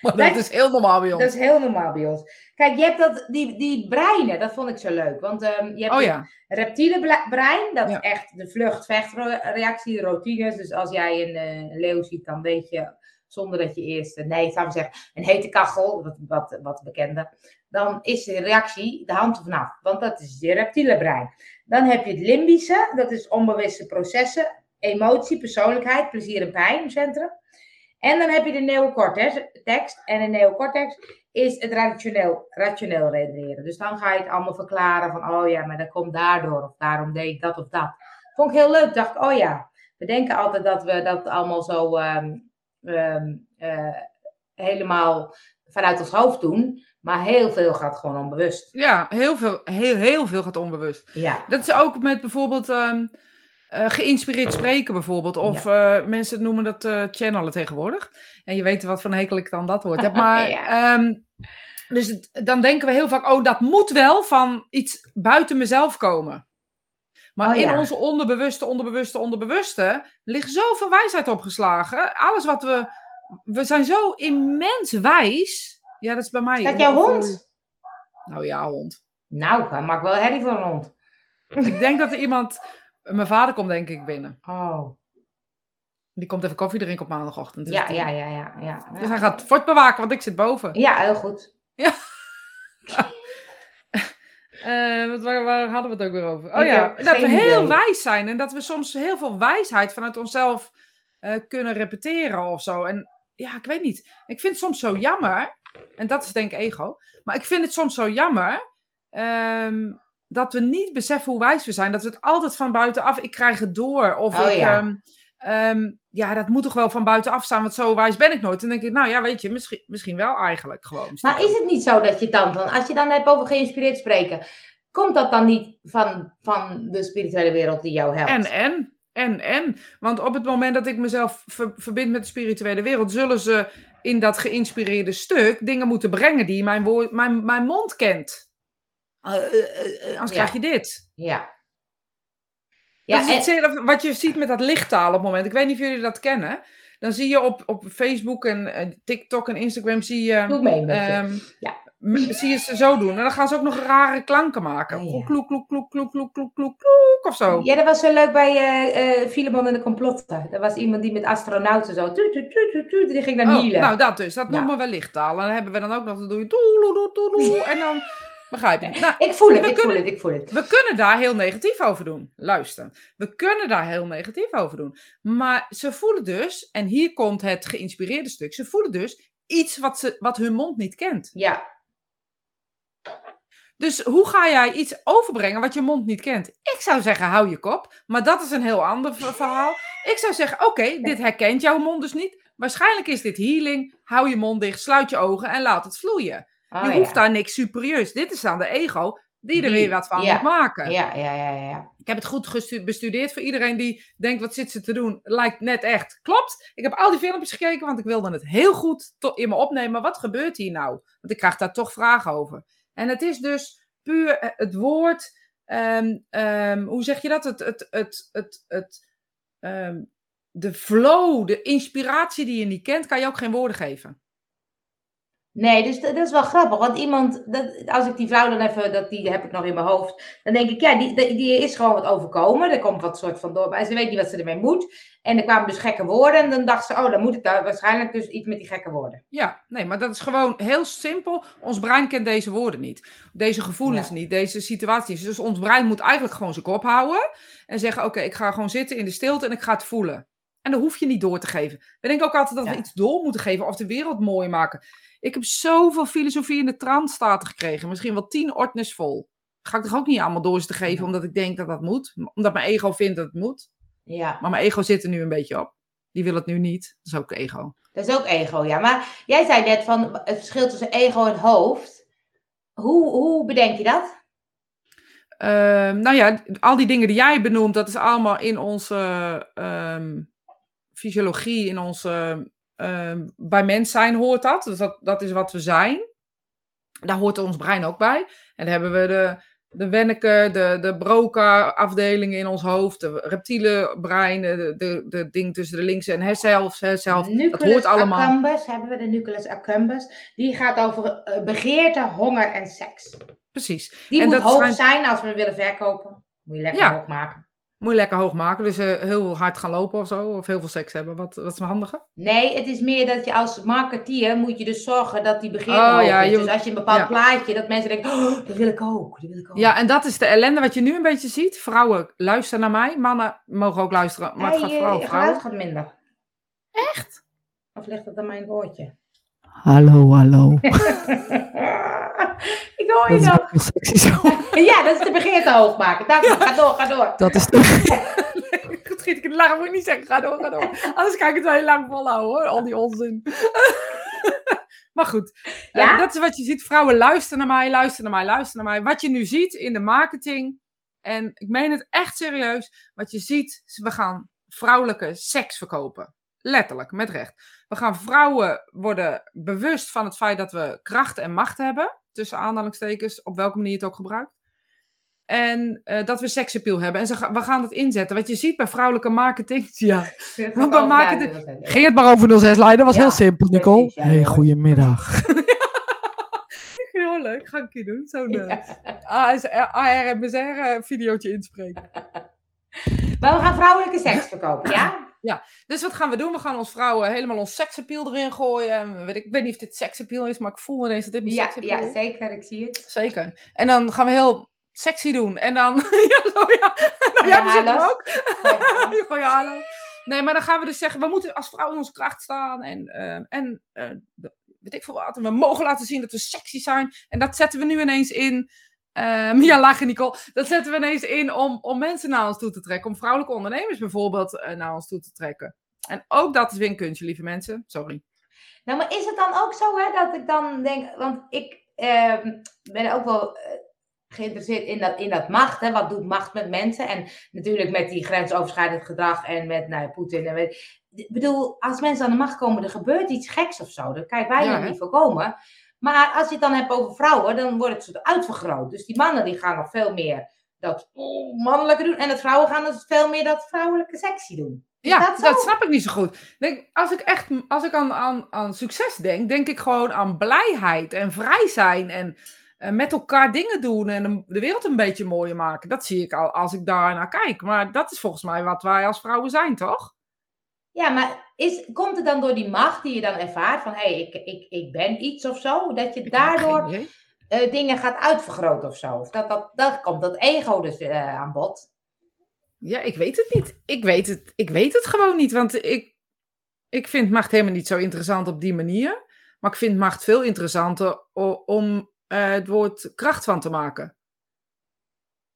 Maar dat is heel normaal bij ons. dat is heel normaal bij ons. Kijk, je hebt dat, die, die breinen, dat vond ik zo leuk, want ehm, je hebt Oh ja, reptiele brein, dat Ja. is echt de vlucht-vechtreactie, de routines. Dus als jij een, eh, een leeuw ziet, dan weet je, zonder dat je eerst, eh, nee, zou ik zeggen, een hete kachel, wat, wat, wat bekender, dan is de reactie de hand vanaf, want dat is je reptiele brein. Dan heb je het limbische, dat is onbewuste processen, emotie, persoonlijkheid, plezier en pijn, centrum. En dan heb je de neocortex, tekst, en de neocortex is het rationeel, rationeel redeneren. Dus dan ga je het allemaal verklaren van, oh ja, maar dat komt daardoor, of daarom deed ik dat of dat. Vond ik heel leuk, dacht ik, oh ja, we denken altijd dat we dat allemaal zo ehm, ehm, eh, helemaal vanuit ons hoofd doen, maar heel veel gaat gewoon onbewust. ja heel, veel, heel, heel veel gaat onbewust. Ja, Dat is ook met bijvoorbeeld ehm, eh, geïnspireerd spreken bijvoorbeeld. Of eh, mensen noemen dat eh, channelen tegenwoordig. En je weet wat een hekel ik dan dat woord heb. [laughs] Maar, Ja. ehm, dus het- dan denken we heel vaak, oh dat moet wel van iets buiten mezelf komen. Maar Oh, in ja. onze onderbewuste, onderbewuste, onderbewuste ligt zoveel wijsheid opgeslagen. Alles wat we... We zijn zo immens wijs. Ja, dat is bij mij. Staat jouw hond? Nou ja, hond. Nou, hij maakt wel herrie voor een hond. Ik denk dat er iemand... Mijn vader komt denk ik binnen. Oh, Die komt even koffie drinken op maandagochtend. Dus, ja, ja, ja, ja. ja. dus hij gaat fort bewaken, want ik zit boven. Ja, heel goed. [laughs] Eh, wat, waar, waar hadden we het ook weer over? Oh Ik ja, dat we heel wijs zijn en dat we soms heel veel wijsheid vanuit onszelf eh, kunnen repeteren of zo. En ja, ik weet niet. Ik vind het soms zo jammer, en dat is denk ik ego, maar ik vind het soms zo jammer ehm, dat we niet beseffen hoe wijs we zijn. Dat we het altijd van buitenaf, ik krijg het door. Of Oh ik, ja. ehm, ehm, ja, dat moet toch wel van buitenaf staan, want zo wijs ben ik nooit. Dan denk ik, nou ja, weet je, misschien, misschien wel eigenlijk gewoon. Maar is het niet zo dat je dan, van, als je dan hebt over geïnspireerd spreken, komt dat dan niet van, van de spirituele wereld die jou helpt? En, en, en, en. Want op het moment dat ik mezelf ver- verbind met de spirituele wereld, zullen ze in dat geïnspireerde stuk dingen moeten brengen die mijn, woord, mijn, mijn mond kent. Eh, eh, eh, anders krijg je dit. Ja. Ja, dat is en... wat je ziet met dat lichttaal op het moment. Ik weet niet of jullie dat kennen. Dan zie je op, op Facebook en TikTok en Instagram zie je, um, ja. zie je ze zo doen. En dan gaan ze ook nog rare klanken maken. Oh, kloek, kloek, kloek, kloek, kloek, kloek, kloek, kloek, of zo. Ja, dat was zo leuk bij uh, uh, Filemon en de complotten. Er was iemand die met astronauten zo... Tu, tu, tu, die ging naar oh, Nou, dat dus. Dat noemen we lichttaal. En dan hebben we dan ook nog... dat doe je... En dan begrijp je. Nou, ik voel het, ik voel kunnen- het, ik voel het. we kunnen daar heel negatief over doen. Luister. We kunnen daar heel negatief over doen. Maar ze voelen dus, en hier komt het geïnspireerde stuk, ze voelen dus iets wat, ze, wat hun mond niet kent. Ja, Dus hoe ga jij iets overbrengen wat je mond niet kent? Ik zou zeggen, hou je kop. Maar dat is een heel ander ver- verhaal. Ik zou zeggen, oké, dit herkent jouw mond dus niet. Waarschijnlijk is dit healing. Hou je mond dicht, sluit je ogen en laat het vloeien. Oh, je ja. hoeft daar niks superieus. Dit is aan de ego die er Die- weer wat van ja. moet maken. Ja, ja, ja, ja. Ik heb het goed bestudeerd voor iedereen die denkt, wat zit ze te doen? Lijkt net echt. Klopt. Ik heb al die filmpjes gekeken, want ik wilde het heel goed in me opnemen. Wat gebeurt hier nou? Want ik krijg daar toch vragen over. En het is dus puur eh, het woord, ehm, ehm, hoe zeg je dat? Het, het, het, het, het, ehm, de flow, de inspiratie die je niet kent, kan je ook geen woorden geven. Nee, dus dat, dat is wel grappig. Want iemand, dat, als ik die vrouw dan even, dat, die heb ik nog in mijn hoofd. Dan denk ik, ja, die, die, die is gewoon wat overkomen. Er komt wat soort van door. Maar ze weet niet wat ze ermee moet. En er kwamen dus gekke woorden. En dan dacht ze, oh, dan moet ik daar waarschijnlijk dus iets met die gekke woorden. Ja, nee, maar dat is gewoon heel simpel. Ons brein kent deze woorden niet. Deze gevoelens Ja. niet, deze situaties. Dus ons brein moet eigenlijk gewoon zijn kop houden. En zeggen, oké, ik ga gewoon zitten in de stilte en ik ga het voelen. En dat hoef je niet door te geven. We denken ook altijd dat Ja. we iets door moeten geven of de wereld mooi maken. Ik heb zoveel filosofie in de transstaten gekregen. Misschien wel tien ordners vol. Ga ik toch ook niet allemaal door te geven Ja. omdat ik denk dat dat moet. Omdat mijn ego vindt dat het moet. Ja, Maar mijn ego zit er nu een beetje op. Die wil het nu niet. Dat is ook ego. dat is ook ego, ja. Maar jij zei net van het verschil tussen ego en hoofd. Hoe, hoe bedenk je dat? Ehm, nou ja, al die dingen die jij benoemt, dat is allemaal in onze ehm, fysiologie, in onze, ehm, bij mens zijn hoort dat. Dus dat, dat is wat we zijn. Daar hoort ons brein ook bij. En dan hebben we de, de Wenneke, de, de Broca-afdelingen in ons hoofd, de reptiele brein, de, de, de ding tussen de linkse en herself, herself. Dat hoort allemaal. accumbens hebben we, de nucleus accumbens. Die gaat over eh, begeerte, honger en seks. Precies. Die En moet dat hoog zijn als we willen verkopen. Moet je lekker Ja. hoog maken. Moet je lekker hoog maken, dus eh, heel hard gaan lopen of zo, of heel veel seks hebben. Wat, wat is handiger? Nee, het is meer dat je als marketeer moet je dus zorgen dat die begeerte Oh, ja, je Dus als je een bepaald ja. plaatje, dat mensen denken, oh, dat wil ik ook, dat wil ik ook. Ja, en dat is de ellende wat je nu een beetje ziet. Vrouwen luisteren naar mij, mannen mogen ook luisteren, maar het Hey, gaat vooral om vrouwen. geluid gaat minder. Echt? Of ligt het aan mijn oortje? Hallo, hallo. [laughs] ik hoor je sexy zo. [laughs] Ja, dat is de begeerte hoog maken. Dank je. Ga door, ga door. Dat is de... [laughs] Goed schiet ik de lach, moet ik niet zeggen. Ga door, ga door. Anders kan ik het wel heel lang volhouden hoor, al die onzin. maar goed, eh, Ja? dat is wat je ziet. Vrouwen luisteren naar mij, luisteren naar mij, luisteren naar mij. Wat je nu ziet in de marketing, en ik meen het echt serieus, wat je ziet, we gaan vrouwelijke seks verkopen. Letterlijk, met recht. We gaan vrouwen worden bewust van het feit dat we kracht en macht hebben. Tussen aanhalingstekens, op welke manier je het ook gebruikt. En eh, dat we seksappeal hebben. En ze we gaan het inzetten. Wat je ziet bij vrourouwelijke [laughs] [laughs] marketing. Ja. Want we maken de- Ging het maar over 06 leiden? Dat was Ja, heel simpel, Nicole. precies, ja, hey, goedemiddag. [laughs] heel leuk. Ga ik keer doen. Zo'n Ja. ARMSR-videootje inspreken. Maar we gaan vrouwelijke seks verkopen, ja? Dus wat gaan we doen? We gaan ons vrouwen helemaal ons seksappeal erin gooien. En weet ik, ik weet niet of dit seksappeal is, maar ik voel ineens dat dit mijn Ja, seksappeal ja, is. zeker, ik zie het. Zeker. En dan gaan we heel sexy doen. En dan... [laughs] ja, zo ja. Nou, Ja, hallo. ook. [laughs] Hallo. Nee, maar dan gaan we dus zeggen, we moeten als vrouw in onze kracht staan. En, eh, en de- weet ik veel wat. En we mogen laten zien dat we sexy zijn. En dat zetten we nu ineens in. Eh [laughs] ja, lachen Nicole. Dat zetten we ineens in om, om mensen naar ons toe te trekken. Om vrouwelijke ondernemers bijvoorbeeld eh, naar ons toe te trekken. En ook dat is weer een kunstje, lieve mensen. Sorry. Nou, maar is het dan ook zo, hè, dat ik dan denk, want ik ehm, ben ook wel eh, geïnteresseerd in dat, in dat macht, hè, wat doet macht met mensen? En natuurlijk met die grensoverschrijdend gedrag en met, nou, Poetin en ik bedoel, als mensen aan de macht komen, er gebeurt iets geks of zo, dat kan je bijna Ja, niet voorkomen. Maar als je het dan hebt over vrouwen, dan wordt het soort uitvergroot. Dus die mannen die gaan nog veel meer dat mannelijke doen. En dat vrouwen gaan dus veel meer dat vrouwelijke sexy doen. Is Ja, dat dat, snap ik niet zo goed. Denk, als ik echt als ik aan, aan, aan succes denk, denk ik gewoon aan blijheid en vrij zijn en eh, met elkaar dingen doen en de- de wereld een beetje mooier maken. Dat zie ik al als ik daar naar kijk. Maar dat is volgens mij wat wij als vrouwen zijn, toch? Ja, maar is, komt het dan door die macht die je dan ervaart van hé, hey, ik, ik, ik ben iets of zo, dat je Ik daardoor geen eh, dingen gaat uitvergroten of zo? Of dat, dat, dat komt dat ego dus eh, aan bod. Ja, ik weet het niet. Ik weet het, ik weet het gewoon niet. Want ik, ik vind macht helemaal niet zo interessant op die manier. Maar ik vind macht veel interessanter om eh, het woord kracht van te maken.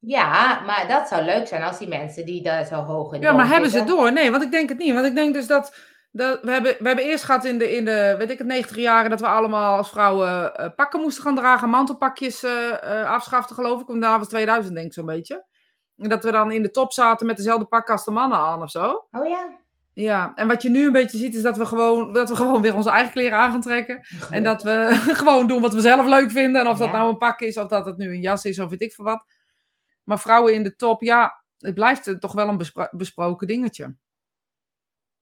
Ja, maar dat zou leuk zijn als die mensen die daar zo hoog in Ja, maar hebben ze door? Nee, want ik denk het niet. Want ik denk dus dat. dat we, hebben, we hebben eerst gehad in de, in de, weet ik het, 90 jaren dat we allemaal als vrouwen eh, pakken moesten gaan dragen, mantelpakjes eh eh, afschaften, geloof ik. Daar was 2000, denk ik zo'n beetje. En dat we dan in de top zaten met dezelfde pak als de mannen aan of zo. Oh ja? Ja, en wat je nu een beetje ziet is dat we gewoon, dat we gewoon weer onze eigen kleren aan gaan trekken. En dat we [laughs] gewoon doen wat we zelf leuk vinden. En of dat nou een pak is, of dat het nu een jas is, of weet ik veel wat. Maar vrouwen in de top, ja, het blijft toch wel een bespro- besproken dingetje.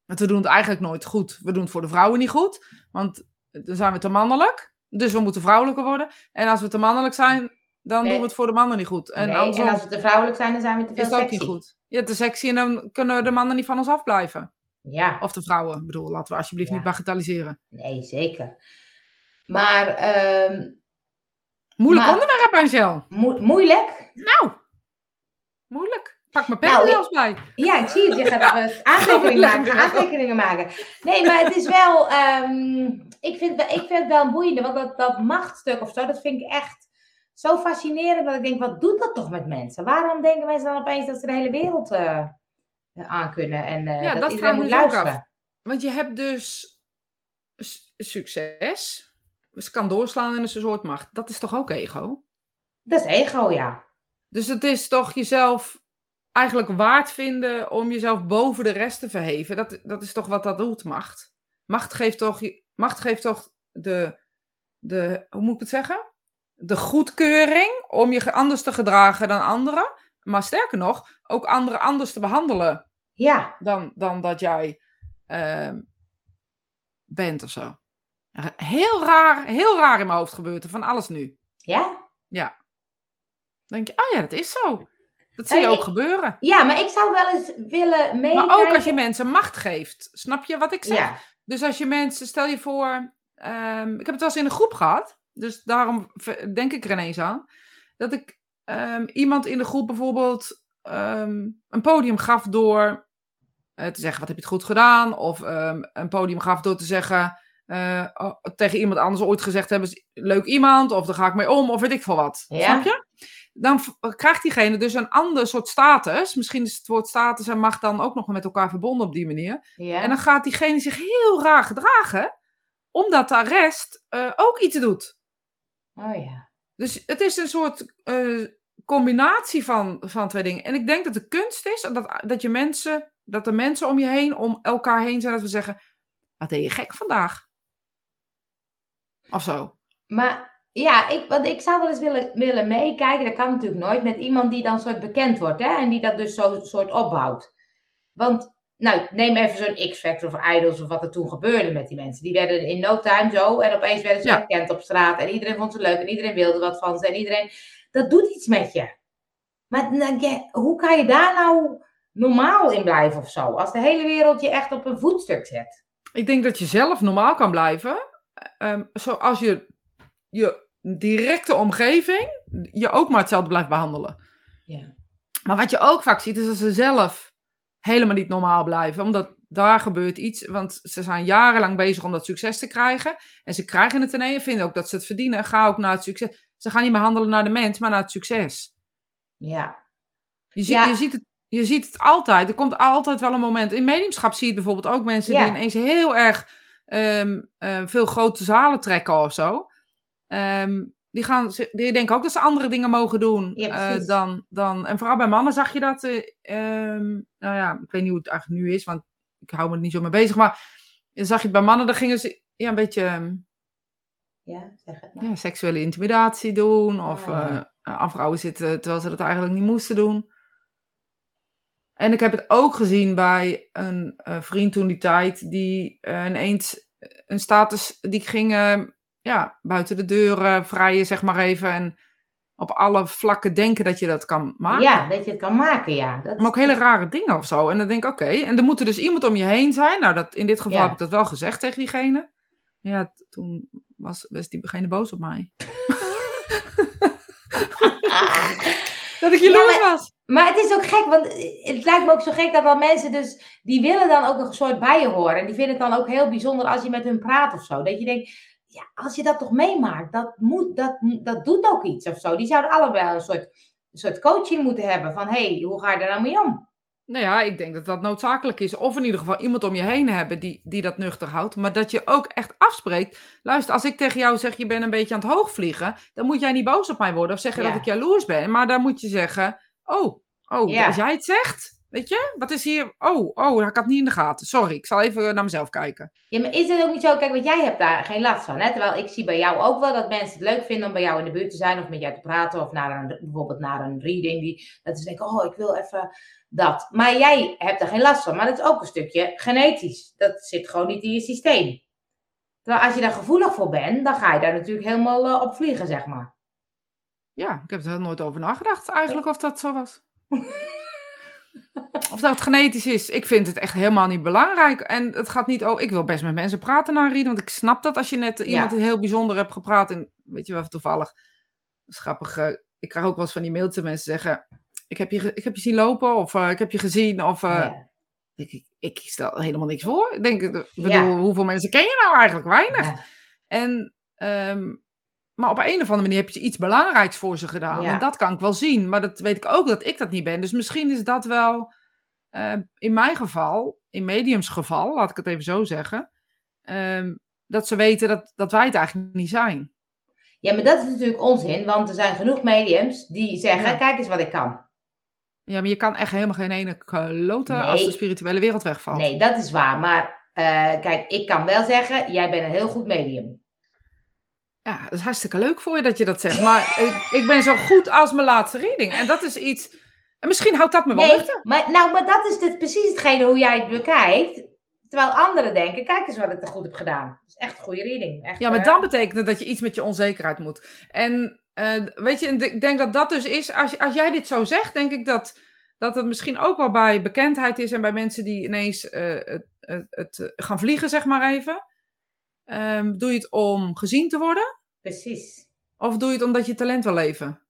Want we doen het eigenlijk nooit goed. We doen het voor de vrouwen niet goed, want dan zijn we te mannelijk. Dus we moeten vrouwelijker worden. En als we te mannelijk zijn, dan Nee. doen we het voor de mannen niet goed. En Nee, andersom en als we te vrouwelijk zijn, dan zijn we te veel is het ook sexy. niet goed. Ja, te sexy en dan kunnen de mannen niet van ons afblijven. Ja, Of de vrouwen, ik bedoel, laten we alsjeblieft Ja. niet bagatelliseren. nee, zeker. Maar ehm, Moeilijk Maar- onderwerp, Angel. mo- moeilijk? Nou, moeilijk. Pak mijn pen Nou, bij. Ja, ik zie het. Je gaat [laughs] even aantekeningen lekker maken, aantekeningen maken. Nee, maar het is wel... ehm, ik, vind, ik vind het wel een boeiende, want dat, dat machtstuk of zo, dat vind ik echt zo fascinerend. Dat ik denk, wat doet dat toch met mensen? Waarom denken mensen dan opeens dat ze de hele wereld eh aan kunnen? En eh, Ja, dat, dat iedereen moet luisteren. Want je hebt dus succes. Het kan doorslaan in een soort macht. Dat is toch ook ego? Dat is ego, ja. Dus het is toch jezelf eigenlijk waard vinden om jezelf boven de rest te verheven. Dat, dat is toch wat dat doet, macht. Macht geeft toch, macht geeft toch de, de, hoe moet ik het zeggen? De goedkeuring om je anders te gedragen dan anderen. Maar sterker nog, ook anderen anders te behandelen Ja, dan, dan dat jij ehm, bent of zo. Heel raar, heel raar in mijn hoofd gebeurt er van alles nu. ja. Dan denk je, oh ja, dat is zo. Dat zie je ook ik- gebeuren. Ja, maar ik zou wel eens willen meekijken. Maar ook als je mensen macht geeft. Snap je wat ik zeg? Ja, Dus als je mensen, stel je voor, ehm, ik heb het wel eens in een groep gehad, dus daarom denk ik er ineens aan, dat ik ehm, iemand in de groep bijvoorbeeld ehm, een podium gaf door eh, te zeggen, wat heb je het goed gedaan? Of een podium gaf door te zeggen, eh, oh, tegen iemand anders ooit gezegd hebben, leuk iemand, of daar ga ik mee om, of weet ik veel wat. Ja. Snap je? Dan krijgt diegene dus een ander soort status. Misschien is het woord status en macht dan ook nog met elkaar verbonden op die manier. ja. En dan gaat diegene zich heel raar gedragen, omdat de rest eh, ook iets doet. Oh ja. Dus het is een soort eh, combinatie van, van twee dingen. En ik denk dat de kunst is dat, dat je mensen, dat de mensen om je heen, om elkaar heen zijn, dat we zeggen, wat deed je gek vandaag? Of zo. Maar ja, ik, want ik zou wel eens willen, willen meekijken, dat kan natuurlijk nooit, met iemand die dan soort bekend wordt, hè? En die dat dus zo soort opbouwt. Want, nou, neem even zo'n X-Factor of Idols of wat er toen gebeurde met die mensen. Die werden in no time zo en opeens werden ze Ja. herkend op straat en iedereen vond ze leuk en iedereen wilde wat van ze en iedereen... Dat doet iets met je. Maar je, hoe kan je daar nou normaal in blijven of zo? Als de hele wereld je echt op een voetstuk zet. Ik denk dat je zelf normaal kan blijven, ehm, zoals je je directe omgeving je ook maar hetzelfde blijft behandelen. Ja. Maar wat je ook vaak ziet, is dat ze zelf helemaal niet normaal blijven. Omdat daar gebeurt iets. Want ze zijn jarenlang bezig om dat succes te krijgen. En ze krijgen het ineens en vinden ook dat ze het verdienen. Ga ook naar het succes. Ze gaan niet meer handelen naar de mens, maar naar het succes. Ja. Je, ziet Ja. je, ziet het, je ziet het altijd. Er komt altijd wel een moment. In mediumschap zie je bijvoorbeeld ook mensen Ja. die ineens heel erg ehm, eh, veel grote zalen trekken of zo. Ehm, die, gaan, die denken ook dat ze andere dingen mogen doen Ja, eh, dan, dan. En vooral bij mannen zag je dat. eh, ehm, nou ja, ik weet niet hoe het eigenlijk nu is, want ik hou me er niet zo mee bezig. Maar dan zag je het bij mannen, dan gingen ze ja, een beetje ehm, Ja, zeg het maar. ja, seksuele intimidatie doen. Of Ah, ja. eh, aan vrouwen zitten terwijl ze dat eigenlijk niet moesten doen. En ik heb het ook gezien bij een vriend toen die tijd, die ineens een status, die ging ja, buiten de deuren vrijen, zeg maar even. En op alle vlakken denken dat je dat kan maken. Ja, dat je het kan maken, ja. Dat Maar ook hele rare dingen of zo. En dan denk ik, oké. En er moet er dus iemand om je heen zijn. Nou, dat, in dit geval Ja. heb ik dat wel gezegd tegen diegene. Ja, toen was, was diegene boos op mij. [laughs] dat ik jaloers Ja, was. Maar het is ook gek, want het lijkt me ook zo gek dat dan mensen dus, die willen dan ook een soort bij je horen. En die vinden het dan ook heel bijzonder als je met hun praat of zo. Dat je denkt, ja, als je dat toch meemaakt, dat, moet, dat, dat doet ook iets of zo. Die zouden allebei een soort, een soort coaching moeten hebben van, hé, hey, hoe ga je er nou mee om? Nou ja, ik denk dat dat noodzakelijk is. Of in ieder geval iemand om je heen hebben die, die dat nuchter houdt. Maar dat je ook echt afspreekt. Luister, als ik tegen jou zeg, je bent een beetje aan het hoogvliegen. Dan moet jij niet boos op mij worden. Of zeggen Ja. dat ik jaloers ben. Maar dan moet je zeggen, oh, oh, Ja. als jij het zegt. Weet je, wat is hier? Oh, oh, ik had niet in de gaten. Sorry, ik zal even naar mezelf kijken. Ja, maar is het ook niet zo, kijk, want jij hebt daar geen last van, hè? Terwijl ik zie bij jou ook wel dat mensen het leuk vinden om bij jou in de buurt te zijn of met jou te praten of naar een, bijvoorbeeld naar een reading, die, dat ze denken, oh, ik wil even dat. Maar jij hebt er geen last van, maar dat is ook een stukje genetisch. Dat zit gewoon niet in je systeem. Terwijl als je daar gevoelig voor bent, dan ga je daar natuurlijk helemaal eh, op vliegen, zeg maar. Ja, ik heb er nooit over nagedacht eigenlijk of dat zo was. [laughs] [laughs] Of dat genetisch is. Ik vind het echt helemaal niet belangrijk. En het gaat niet over. Ik wil best met mensen praten na een reading. Want ik snap dat als je net iemand Ja. heel bijzonder hebt gepraat. En weet je wel, toevallig. Grappig. eh, ik krijg ook wel eens van die mailtjes mensen zeggen. Ik heb je, ik heb je zien lopen. Of eh, ik heb je gezien. Of eh, Ja. ik, ik, stel helemaal niks voor. Ik denk, ik bedoel, Ja. hoeveel mensen ken je nou eigenlijk? Weinig. En, ehm, maar op een of andere manier heb je iets belangrijks voor ze gedaan. Ja. En dat kan ik wel zien. Maar dat weet ik ook dat ik dat niet ben. Dus misschien is dat wel, eh, in mijn geval, in mediums geval, laat ik het even zo zeggen. ehm, dat ze weten dat, dat wij het eigenlijk niet zijn. ja, maar dat is natuurlijk onzin, want er zijn genoeg mediums die zeggen, Ja. kijk eens wat ik kan. Ja, maar je kan echt helemaal geen ene kloten Nee. als de spirituele wereld wegvalt. Nee, dat is waar. Maar eh, kijk, ik kan wel zeggen, jij bent een heel goed medium. Ja, dat is hartstikke leuk voor je dat je dat zegt. Maar [laughs] ik, ik ben zo goed als mijn laatste reading. En dat is iets... En misschien houdt dat me wel Nee, maar, nou, maar dat is dit, precies hetgene hoe jij het bekijkt. Terwijl anderen denken, kijk eens wat ik er goed heb gedaan. Dat is echt een goede reading. Echt, Ja, maar eh, dan betekent het dat je iets met je onzekerheid moet. En eh, weet je, ik denk dat dat dus is, als, als jij dit zo zegt, denk ik dat, dat het misschien ook wel bij bekendheid is en bij mensen die ineens eh, het, het, het, gaan vliegen, zeg maar even. Ehm, doe je het om gezien te worden? Precies. Of doe je het omdat je talent wil leven?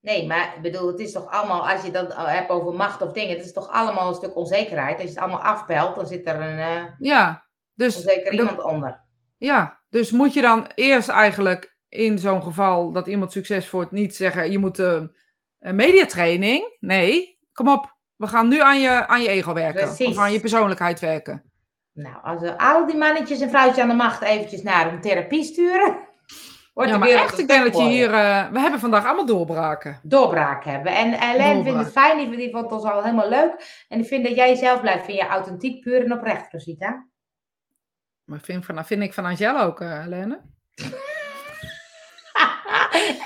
Nee, maar ik bedoel, het is toch allemaal, als je dat hebt over macht of dingen, het is toch allemaal een stuk onzekerheid. Als je het allemaal afbelt, dan zit er een eh, Ja, dus, onzeker iemand onder. ja, dus moet je dan eerst eigenlijk in zo'n geval dat iemand succes wordt niet zeggen, je moet eh, een mediatraining. Nee, kom op. We gaan nu aan je, aan je ego werken. Precies. Of aan je persoonlijkheid werken. Nou, als we al die mannetjes en vrouwtjes aan de macht eventjes naar een therapie sturen, [laughs] wordt Ja, maar echt, ik denk dat je hier... eh, we hebben vandaag allemaal doorbraken. doorbraak hebben. En Ellen vindt Doorbraak. het fijn, die, die vond ons al helemaal leuk. En ik vind dat jij jezelf blijft, vind je authentiek, puur en oprecht, Rosita. Maar vind, vind ik van Angel ook, eh Helene. [laughs]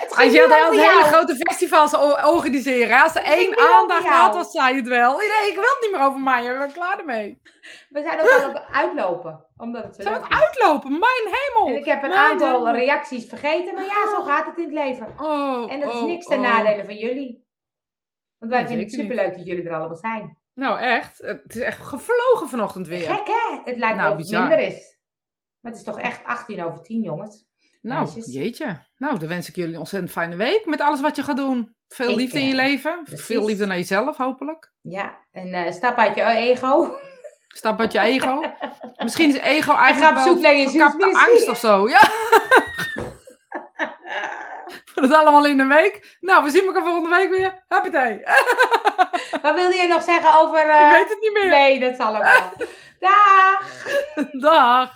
Angel nu had hele grote festivals organiseren. Als ze één aandacht had, was zij het wel. Nee, ik wil het niet meer over mij. Ik ben klaar ermee. [laughs] We zijn ook al [laughs] op uitlopen, omdat het zo het is. uitlopen? Mijn hemel. En ik heb een Mijn aantal hemel. reacties vergeten, maar ja, zo gaat het in het leven. Oh, En dat is oh, niks ten oh. nadele van jullie. Want wij Nee, vinden het superleuk dat jullie er allemaal zijn. Nou, echt. Het is echt gevlogen vanochtend weer. Gek hè? Het lijkt Nou, wel of het minder is. Maar het is toch echt 18 over 10, jongens. Nou, jeetje. Nou, dan wens ik jullie een ontzettend fijne week met alles wat je gaat doen. Veel liefde in je eh, leven. precies. Veel liefde naar jezelf, hopelijk. Ja, en eh, stap uit je ego. Stap uit je ego. [laughs] Misschien is ego En eigenlijk wel zoek naar je angst of zo. Ja. [laughs] Dat allemaal in een week. Nou, we zien elkaar volgende week weer. Huppatee. [laughs] Wat wilde je nog zeggen over... eh, Ik weet het niet meer. Nee, dat zal ook wel. Dag! Dag.